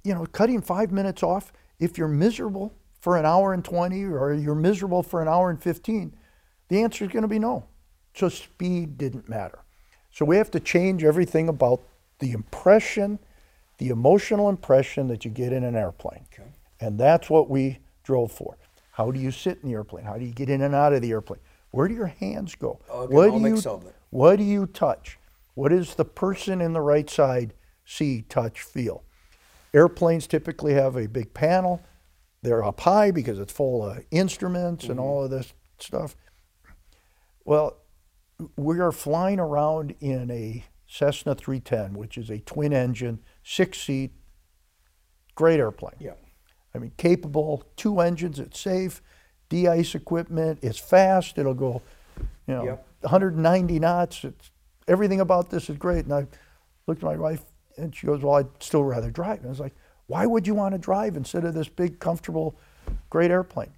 you know, cutting five minutes off, if you're miserable for an hour and 20 or you're miserable for an hour and 15, the answer is going to be no. So speed didn't matter. So we have to change everything about the impression, the emotional impression that you get in an airplane. Okay. And that's what we drove for. How do you sit in the airplane? How do you get in and out of the airplane? Where do your hands go? Oh, what do you Ergonomics of it. what do you touch? What does the person in the right side see, touch, feel? Airplanes typically have a big panel. They're up high because it's full of instruments and mm-hmm. all of this stuff. Well, we are flying around in a Cessna 310, which is a twin engine, six seat, great airplane. Yeah. I mean, capable, two engines, it's safe, de-ice equipment, it's fast, it'll go, you know, Yep. 190 knots. It's everything about this is great. And I Looked at my wife, and she goes, "Well, I'd still rather drive." And I was like, "Why would you want to drive instead of this big, comfortable, great airplane?"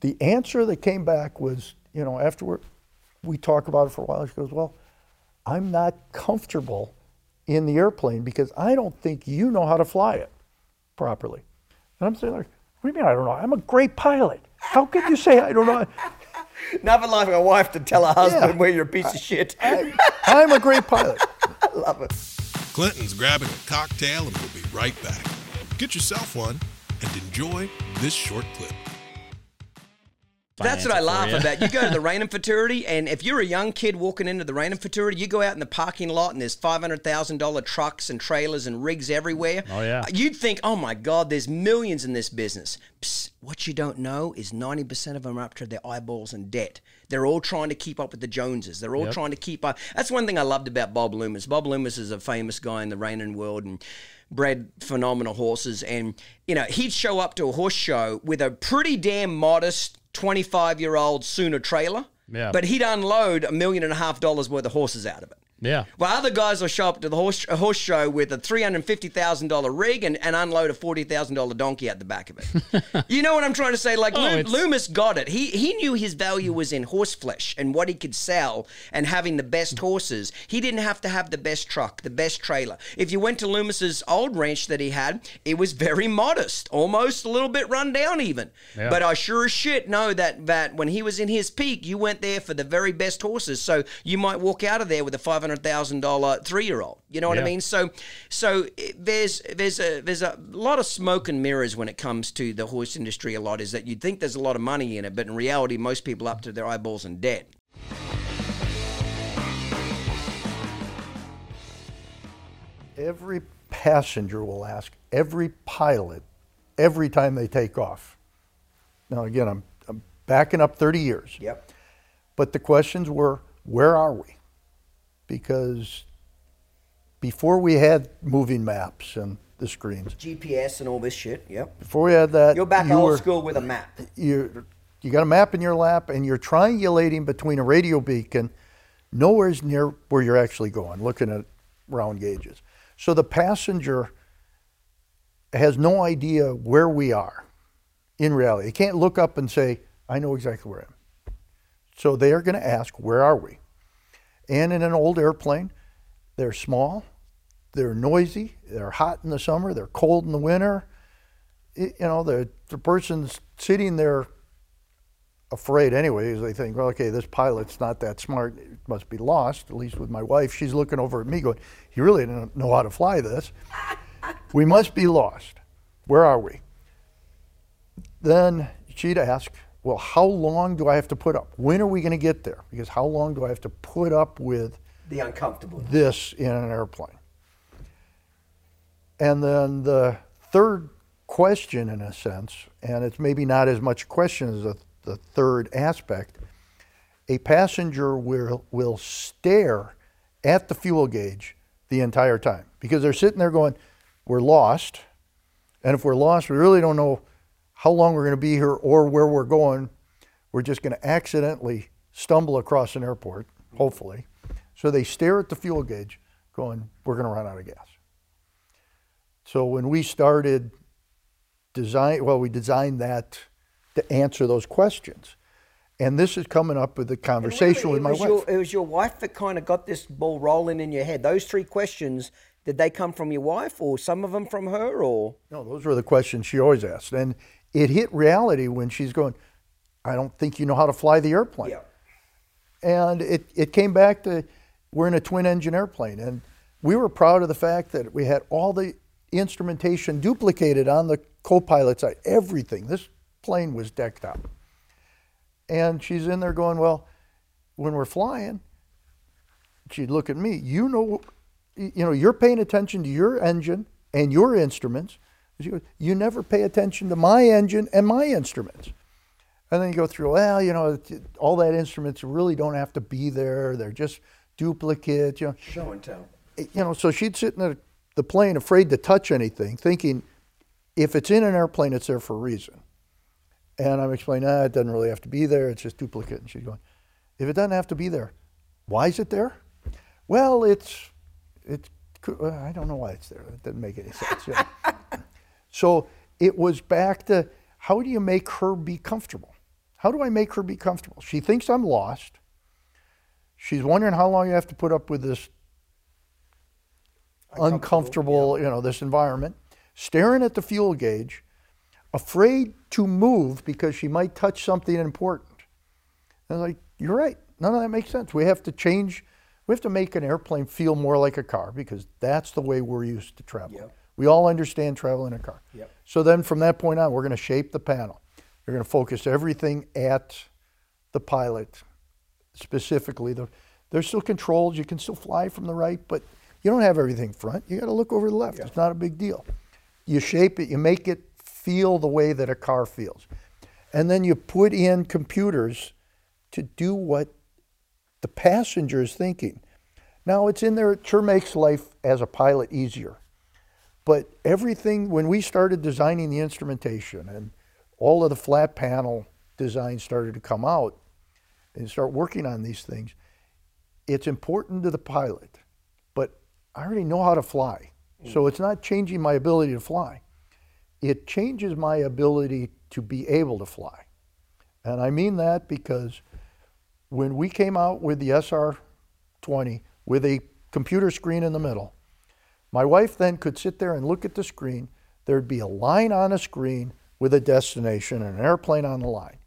The answer that came back was, you know, afterward, we talk about it for a while. She goes, "Well, I'm not comfortable in the airplane because I don't think you know how to fly it properly." And I'm saying, like, "What do you mean I don't know? I'm a great pilot. How could you say I don't know?" Nothing like a wife to tell her husband Yeah. where you're a piece of shit. I, I'm a great pilot. I love it. Clinton's grabbing a cocktail and we'll be right back. Get yourself one and enjoy this short clip. That's what I laugh ya. about. You go to the reining fraternity, and if you're a young kid walking into the reining fraternity, you go out in the parking lot, and there's five hundred thousand dollar trucks and trailers and rigs everywhere. Oh, yeah. You'd think, oh my God, there's millions in this business. Psst, what you don't know is ninety percent of them are up to their eyeballs in debt. They're all trying to keep up with the Joneses. They're all Yep. trying to keep up. That's one thing I loved about Bob Loomis. Bob Loomis is a famous guy in the reining world, and bred phenomenal horses and you know he'd show up to a horse show with a pretty damn modest 25 year old Sooner trailer Yeah. but he'd unload a million and a half dollars worth of horses out of it Yeah. well, other guys will show up to the horse, horse show with a three hundred fifty thousand dollar rig and, and unload a forty thousand dollar donkey at the back of it. you know what I'm trying to say? Like Oh, Lo- Loomis got it. He he knew his value was in horse flesh and what he could sell and having the best horses. He didn't have to have the best truck, the best trailer. If you went to Loomis's old ranch that he had, it was very modest, almost a little bit run down even. Yeah. But I sure as shit know that that when he was in his peak, you went there for the very best horses. So you might walk out of there with a five hundred thousand dollar three year old. You know what I mean? So so there's there's a there's a lot of smoke and mirrors when it comes to the horse industry. A lot is that you'd think there's a lot of money in it, but in reality, most people up to their eyeballs in debt. Every passenger will ask every pilot every time they take off. Now, again, I'm, I'm backing up 30 years. Yep. But the questions were, where are we? Because before we had moving maps and the screens, GPS and all this shit. Yep. before we had that, You're back you old were- school with a map. you you got a map in your lap and you're triangulating between a radio beacon nowhere's near where you're actually going looking at round gauges so the passenger has no idea where we are in reality he can't look up and say i know exactly where i am so they are going to ask where are we and in an old airplane. They're small they're noisy they're hot in the summer they're cold in the winter. It- you know the, the person's sitting there afraid anyways they think well okay this pilot's not that smart it must be lost at least with my wife. She's looking over at me going he really doesn't know how to fly this. We must be lost. Where are we? Then she'd ask well how long do i have to put up when are we going to get there because how long do i have to put up with The uncomfortable. this in an airplane. And then the third question, in a sense, and it's maybe not as much a question as a, the third aspect, a passenger will, will stare at the fuel gauge the entire time because they're sitting there going, We're lost. And if we're lost, we really don't know how long we're going to be here or where we're going. We're just going to accidentally stumble across an airport, hopefully. So they stare at the fuel gauge, going, We're going to run out of gas. So when we started design, well, we designed that to answer those questions. And this is coming up with the conversation with it my wife. Your, it was your wife that kind of got this ball rolling in your head. Those three questions, did they come from your wife or some of them from her or? No, those were the questions she always asked. And it hit reality when she's going, I don't think you know how to fly the airplane. Yeah. And it, it came back to we're in a twin engine airplane. And we were proud of the fact that we had all the instrumentation duplicated on the co pilot side, everything. This plane was decked out. And she's in there going, Well, when we're flying, she'd look at me, you know, you know, you're paying attention to your engine and your instruments. She goes, you never pay attention to my engine and my instruments. And then you go through, well, you know, all that instruments really don't have to be there. They're just duplicates, you know. Show and tell. You know, so she'd sit in the, the plane afraid to touch anything, thinking if it's in an airplane, it's there for a reason. And I'm explaining, ah, it doesn't really have to be there. It's just duplicate. And she's going, if it doesn't have to be there, Why is it there? Well, it's it's I don't know why it's there. It doesn't make any sense. Yeah. so it was back to how do you make her be comfortable? How do I make her be comfortable? She thinks I'm lost. She's wondering how long you have to put up with this uncomfortable, yeah. you know, this environment, staring at the fuel gauge, afraid to move because she might touch something important. And I was like, you're right. None of that makes sense. We have to change, we have to make an airplane feel more like a car because that's the way we're used to traveling. Yep. We all understand traveling in a car. Yep. So then from that point on, we're going to shape the panel. You're going to focus everything at the pilot specifically. The, there's still controls. You can still fly from the right, but you don't have everything front. You got to look over the left. Yeah. It's not a big deal. You shape it. You make it feel the way that a car feels, and then you put in computers to do what the passenger is thinking. Now it's in there. It sure makes life as a pilot easier. But everything when we started designing the instrumentation and all of the flat panel designs started to come out and start working on these things, it's important to the pilot. But I already know how to fly. Mm. So it's not changing my ability to fly. It changes my ability to be able to fly. And I mean that because when we came out with the SR 20 with a computer screen in the middle, my wife then could sit there and look at the screen. There'd be a line on a screen with a destination and an airplane on the line.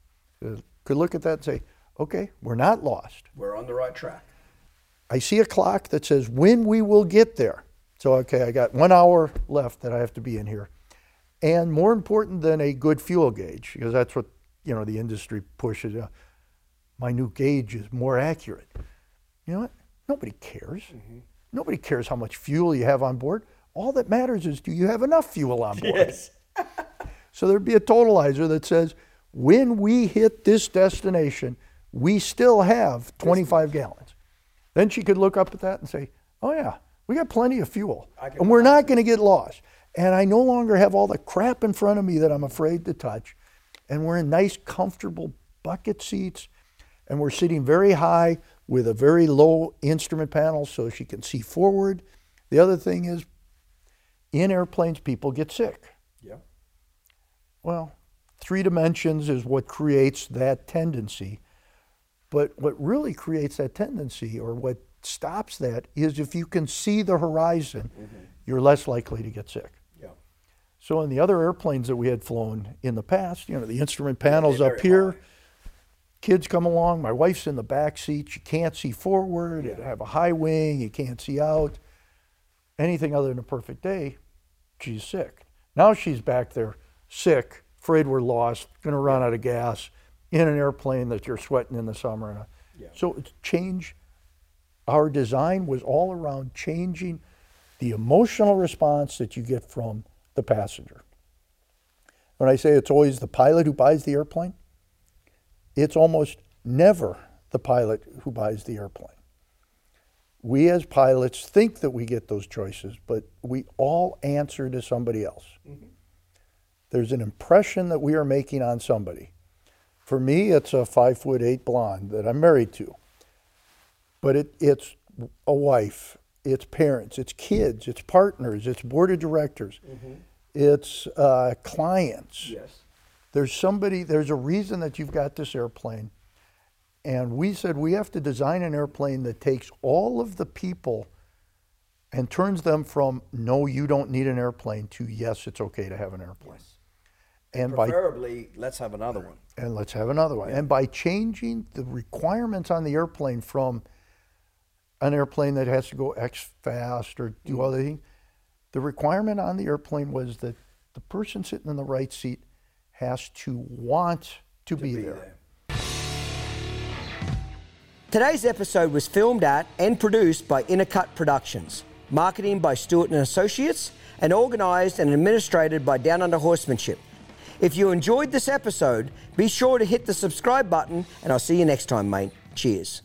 Could look at that and say, okay, we're not lost. We're on the right track. I see a clock that says when we will get there. So, okay, I got one hour left that I have to be in here. And more important than a good fuel gauge, because that's what you know the industry pushes. Uh, my new gauge is more accurate. You know what? Nobody cares. Mm-hmm. Nobody cares how much fuel you have on board. All that matters is do you have enough fuel on board? Yes. so there'd be a totalizer that says, when we hit this destination, we still have 25 gallons. Then she could look up at that and say, oh, yeah, we got plenty of fuel. And we're not going to get lost. And I no longer have all the crap in front of me that I'm afraid to touch. And we're in nice, comfortable bucket seats. And we're sitting very high with a very low instrument panel so she can see forward. The other thing is, in airplanes, people get sick. Yeah. Well, three dimensions is what creates that tendency. But what really creates that tendency, or what stops that, is if you can see the horizon, mm-hmm. you're less likely to get sick. Yeah. So in the other airplanes that we had flown in the past, you know, the instrument panels up here. High kids come along. My wife's in the back seat. You can't see forward. Yeah. have a high wing. You can't see out. Anything other than a perfect day, she's sick. Now she's back there, sick, afraid we're lost, going to run out of gas in an airplane that you're sweating in the summer. Yeah. So it's change. Our design was all around changing the emotional response that you get from the passenger. When I say it's always the pilot who buys the airplane, it's almost never the pilot who buys the airplane. We as pilots think that we get those choices, but we all answer to somebody else. Mm-hmm. There's an impression that we are making on somebody. For me, it's a five foot eight blonde that I'm married to. But it, it's a wife, it's parents, it's kids, it's partners, it's board of directors, mm-hmm. it's uh, clients. Yes. There's somebody, there's a reason that you've got this airplane. And we said we have to design an airplane that takes all of the people and turns them from no, you don't need an airplane to yes, it's okay to have an airplane. Yes. And preferably, by, let's have another one. And let's have another one. Yeah. And by changing the requirements on the airplane from an airplane that has to go X fast or do mm-hmm. other things, the requirement on the airplane was that the person sitting in the right seat has to want to, to be, be, there. there. Today's episode was filmed at and produced by Intercut Productions, marketing by Stewart and Associates, and organised and administrated by Downunder Horsemanship. If you enjoyed this episode, be sure to hit the subscribe button, and I'll see you next time, mate. Cheers.